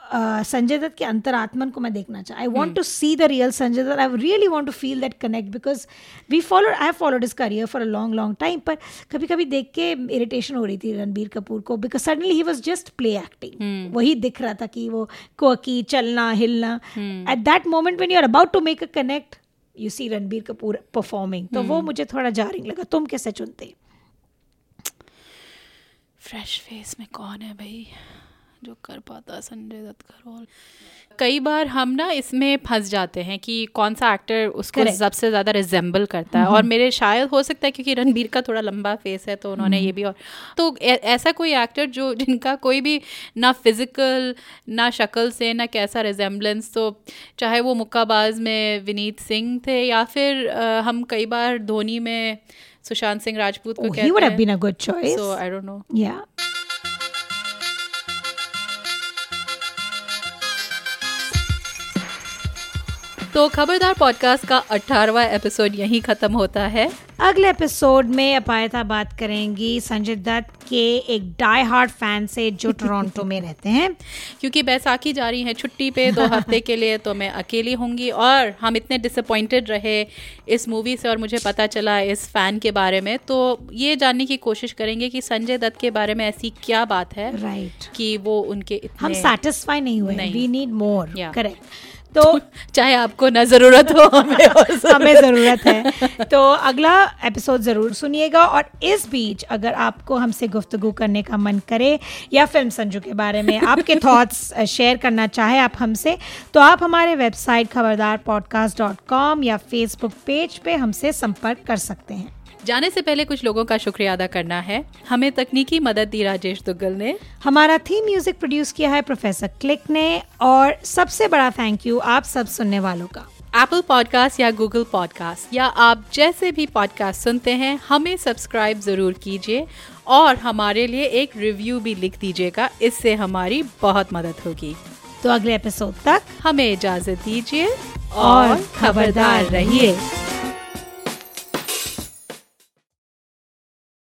Sanjay Dutt के अंतरात्मन को मैं देखना चाह I want to see the real Sanjay Dutt I really want to feel that connect because we follow I have followed is career for a long long time पर कभी कभी देख के इरिटेशन हो रही थी रणबीर कपूर को because suddenly he was just play acting वही दिख रहा था कि वो कोकी चलना हिलना। At that moment when you are about to make a connect you see Ranbir Kapoor performing तो वो मुझे थोड़ा जारिंग लगा। तुम कैसे चुनते? फ्रेश फेस में कौन है भाई? जो कर पाता संजय दत्त का रोल कई बार हम ना इसमें फंस जाते हैं कि कौन सा एक्टर उसको सबसे ज़्यादा रिजेंबल करता है। और मेरे शायद हो सकता है क्योंकि रणबीर का थोड़ा लंबा फेस है तो उन्होंने ये भी और तो ऐसा कोई एक्टर जो जिनका कोई भी ना फ़िज़िकल ना शक्ल से ना कैसा रिजेंबलेंस तो चाहे वो मुक्काबाज में विनीत सिंह थे या फिर अ, हम कई बार धोनी में सुशांत सिंह राजपूत को Oh, कहते been तो खबरदार पॉडकास्ट का अट्ठारहवा एपिसोड यहीं ख़त्म होता है। अगले एपिसोड में अपायता बात करेंगी संजय दत्त के एक डाई हार्ट फ़ैन से जो *laughs* टोरंटो में रहते हैं। क्योंकि बैसाखी जा रही है छुट्टी पे दो *laughs* हफ़्ते के लिए तो मैं अकेली होंगी और हम इतने डिसअपॉइंटेड रहे इस मूवी से और मुझे पता चला इस फ़ैन के बारे में। तो ये जानने की कोशिश करेंगे कि संजय दत्त के बारे में ऐसी क्या बात है राइट right. कि वो उनके इतने हम सेटिस्फाई नहीं हुए। वी नीड मोर करेक्ट तो चाहे आपको ना ज़रूरत हो *laughs* हमें हमें ज़रूरत है। तो अगला एपिसोड ज़रूर सुनिएगा और इस बीच अगर आपको हमसे गुफ्तगू करने का मन करे या फ़िल्म संजू के बारे में आपके *laughs* थॉट्स शेयर करना चाहे आप हमसे तो आप हमारे website Khabardar podcast dot com या फेसबुक पेज पे हमसे संपर्क कर सकते हैं। जाने से पहले कुछ लोगों का शुक्रिया अदा करना है। हमें तकनीकी मदद दी राजेश दुग्गल ने। हमारा थीम म्यूज़िक प्रोड्यूस किया है प्रोफेसर क्लिक ने और सबसे बड़ा थैंक यू आप सब सुनने वालों का। एप्पल पॉडकास्ट या गूगल पॉडकास्ट या आप जैसे भी पॉडकास्ट सुनते हैं हमें सब्सक्राइब ज़रूर कीजिए और हमारे लिए एक रिव्यू भी लिख दीजिएगा इससे हमारी बहुत मदद होगी। तो अगले एपिसोड तक हमें इजाज़त दीजिए और खबरदार रहिए।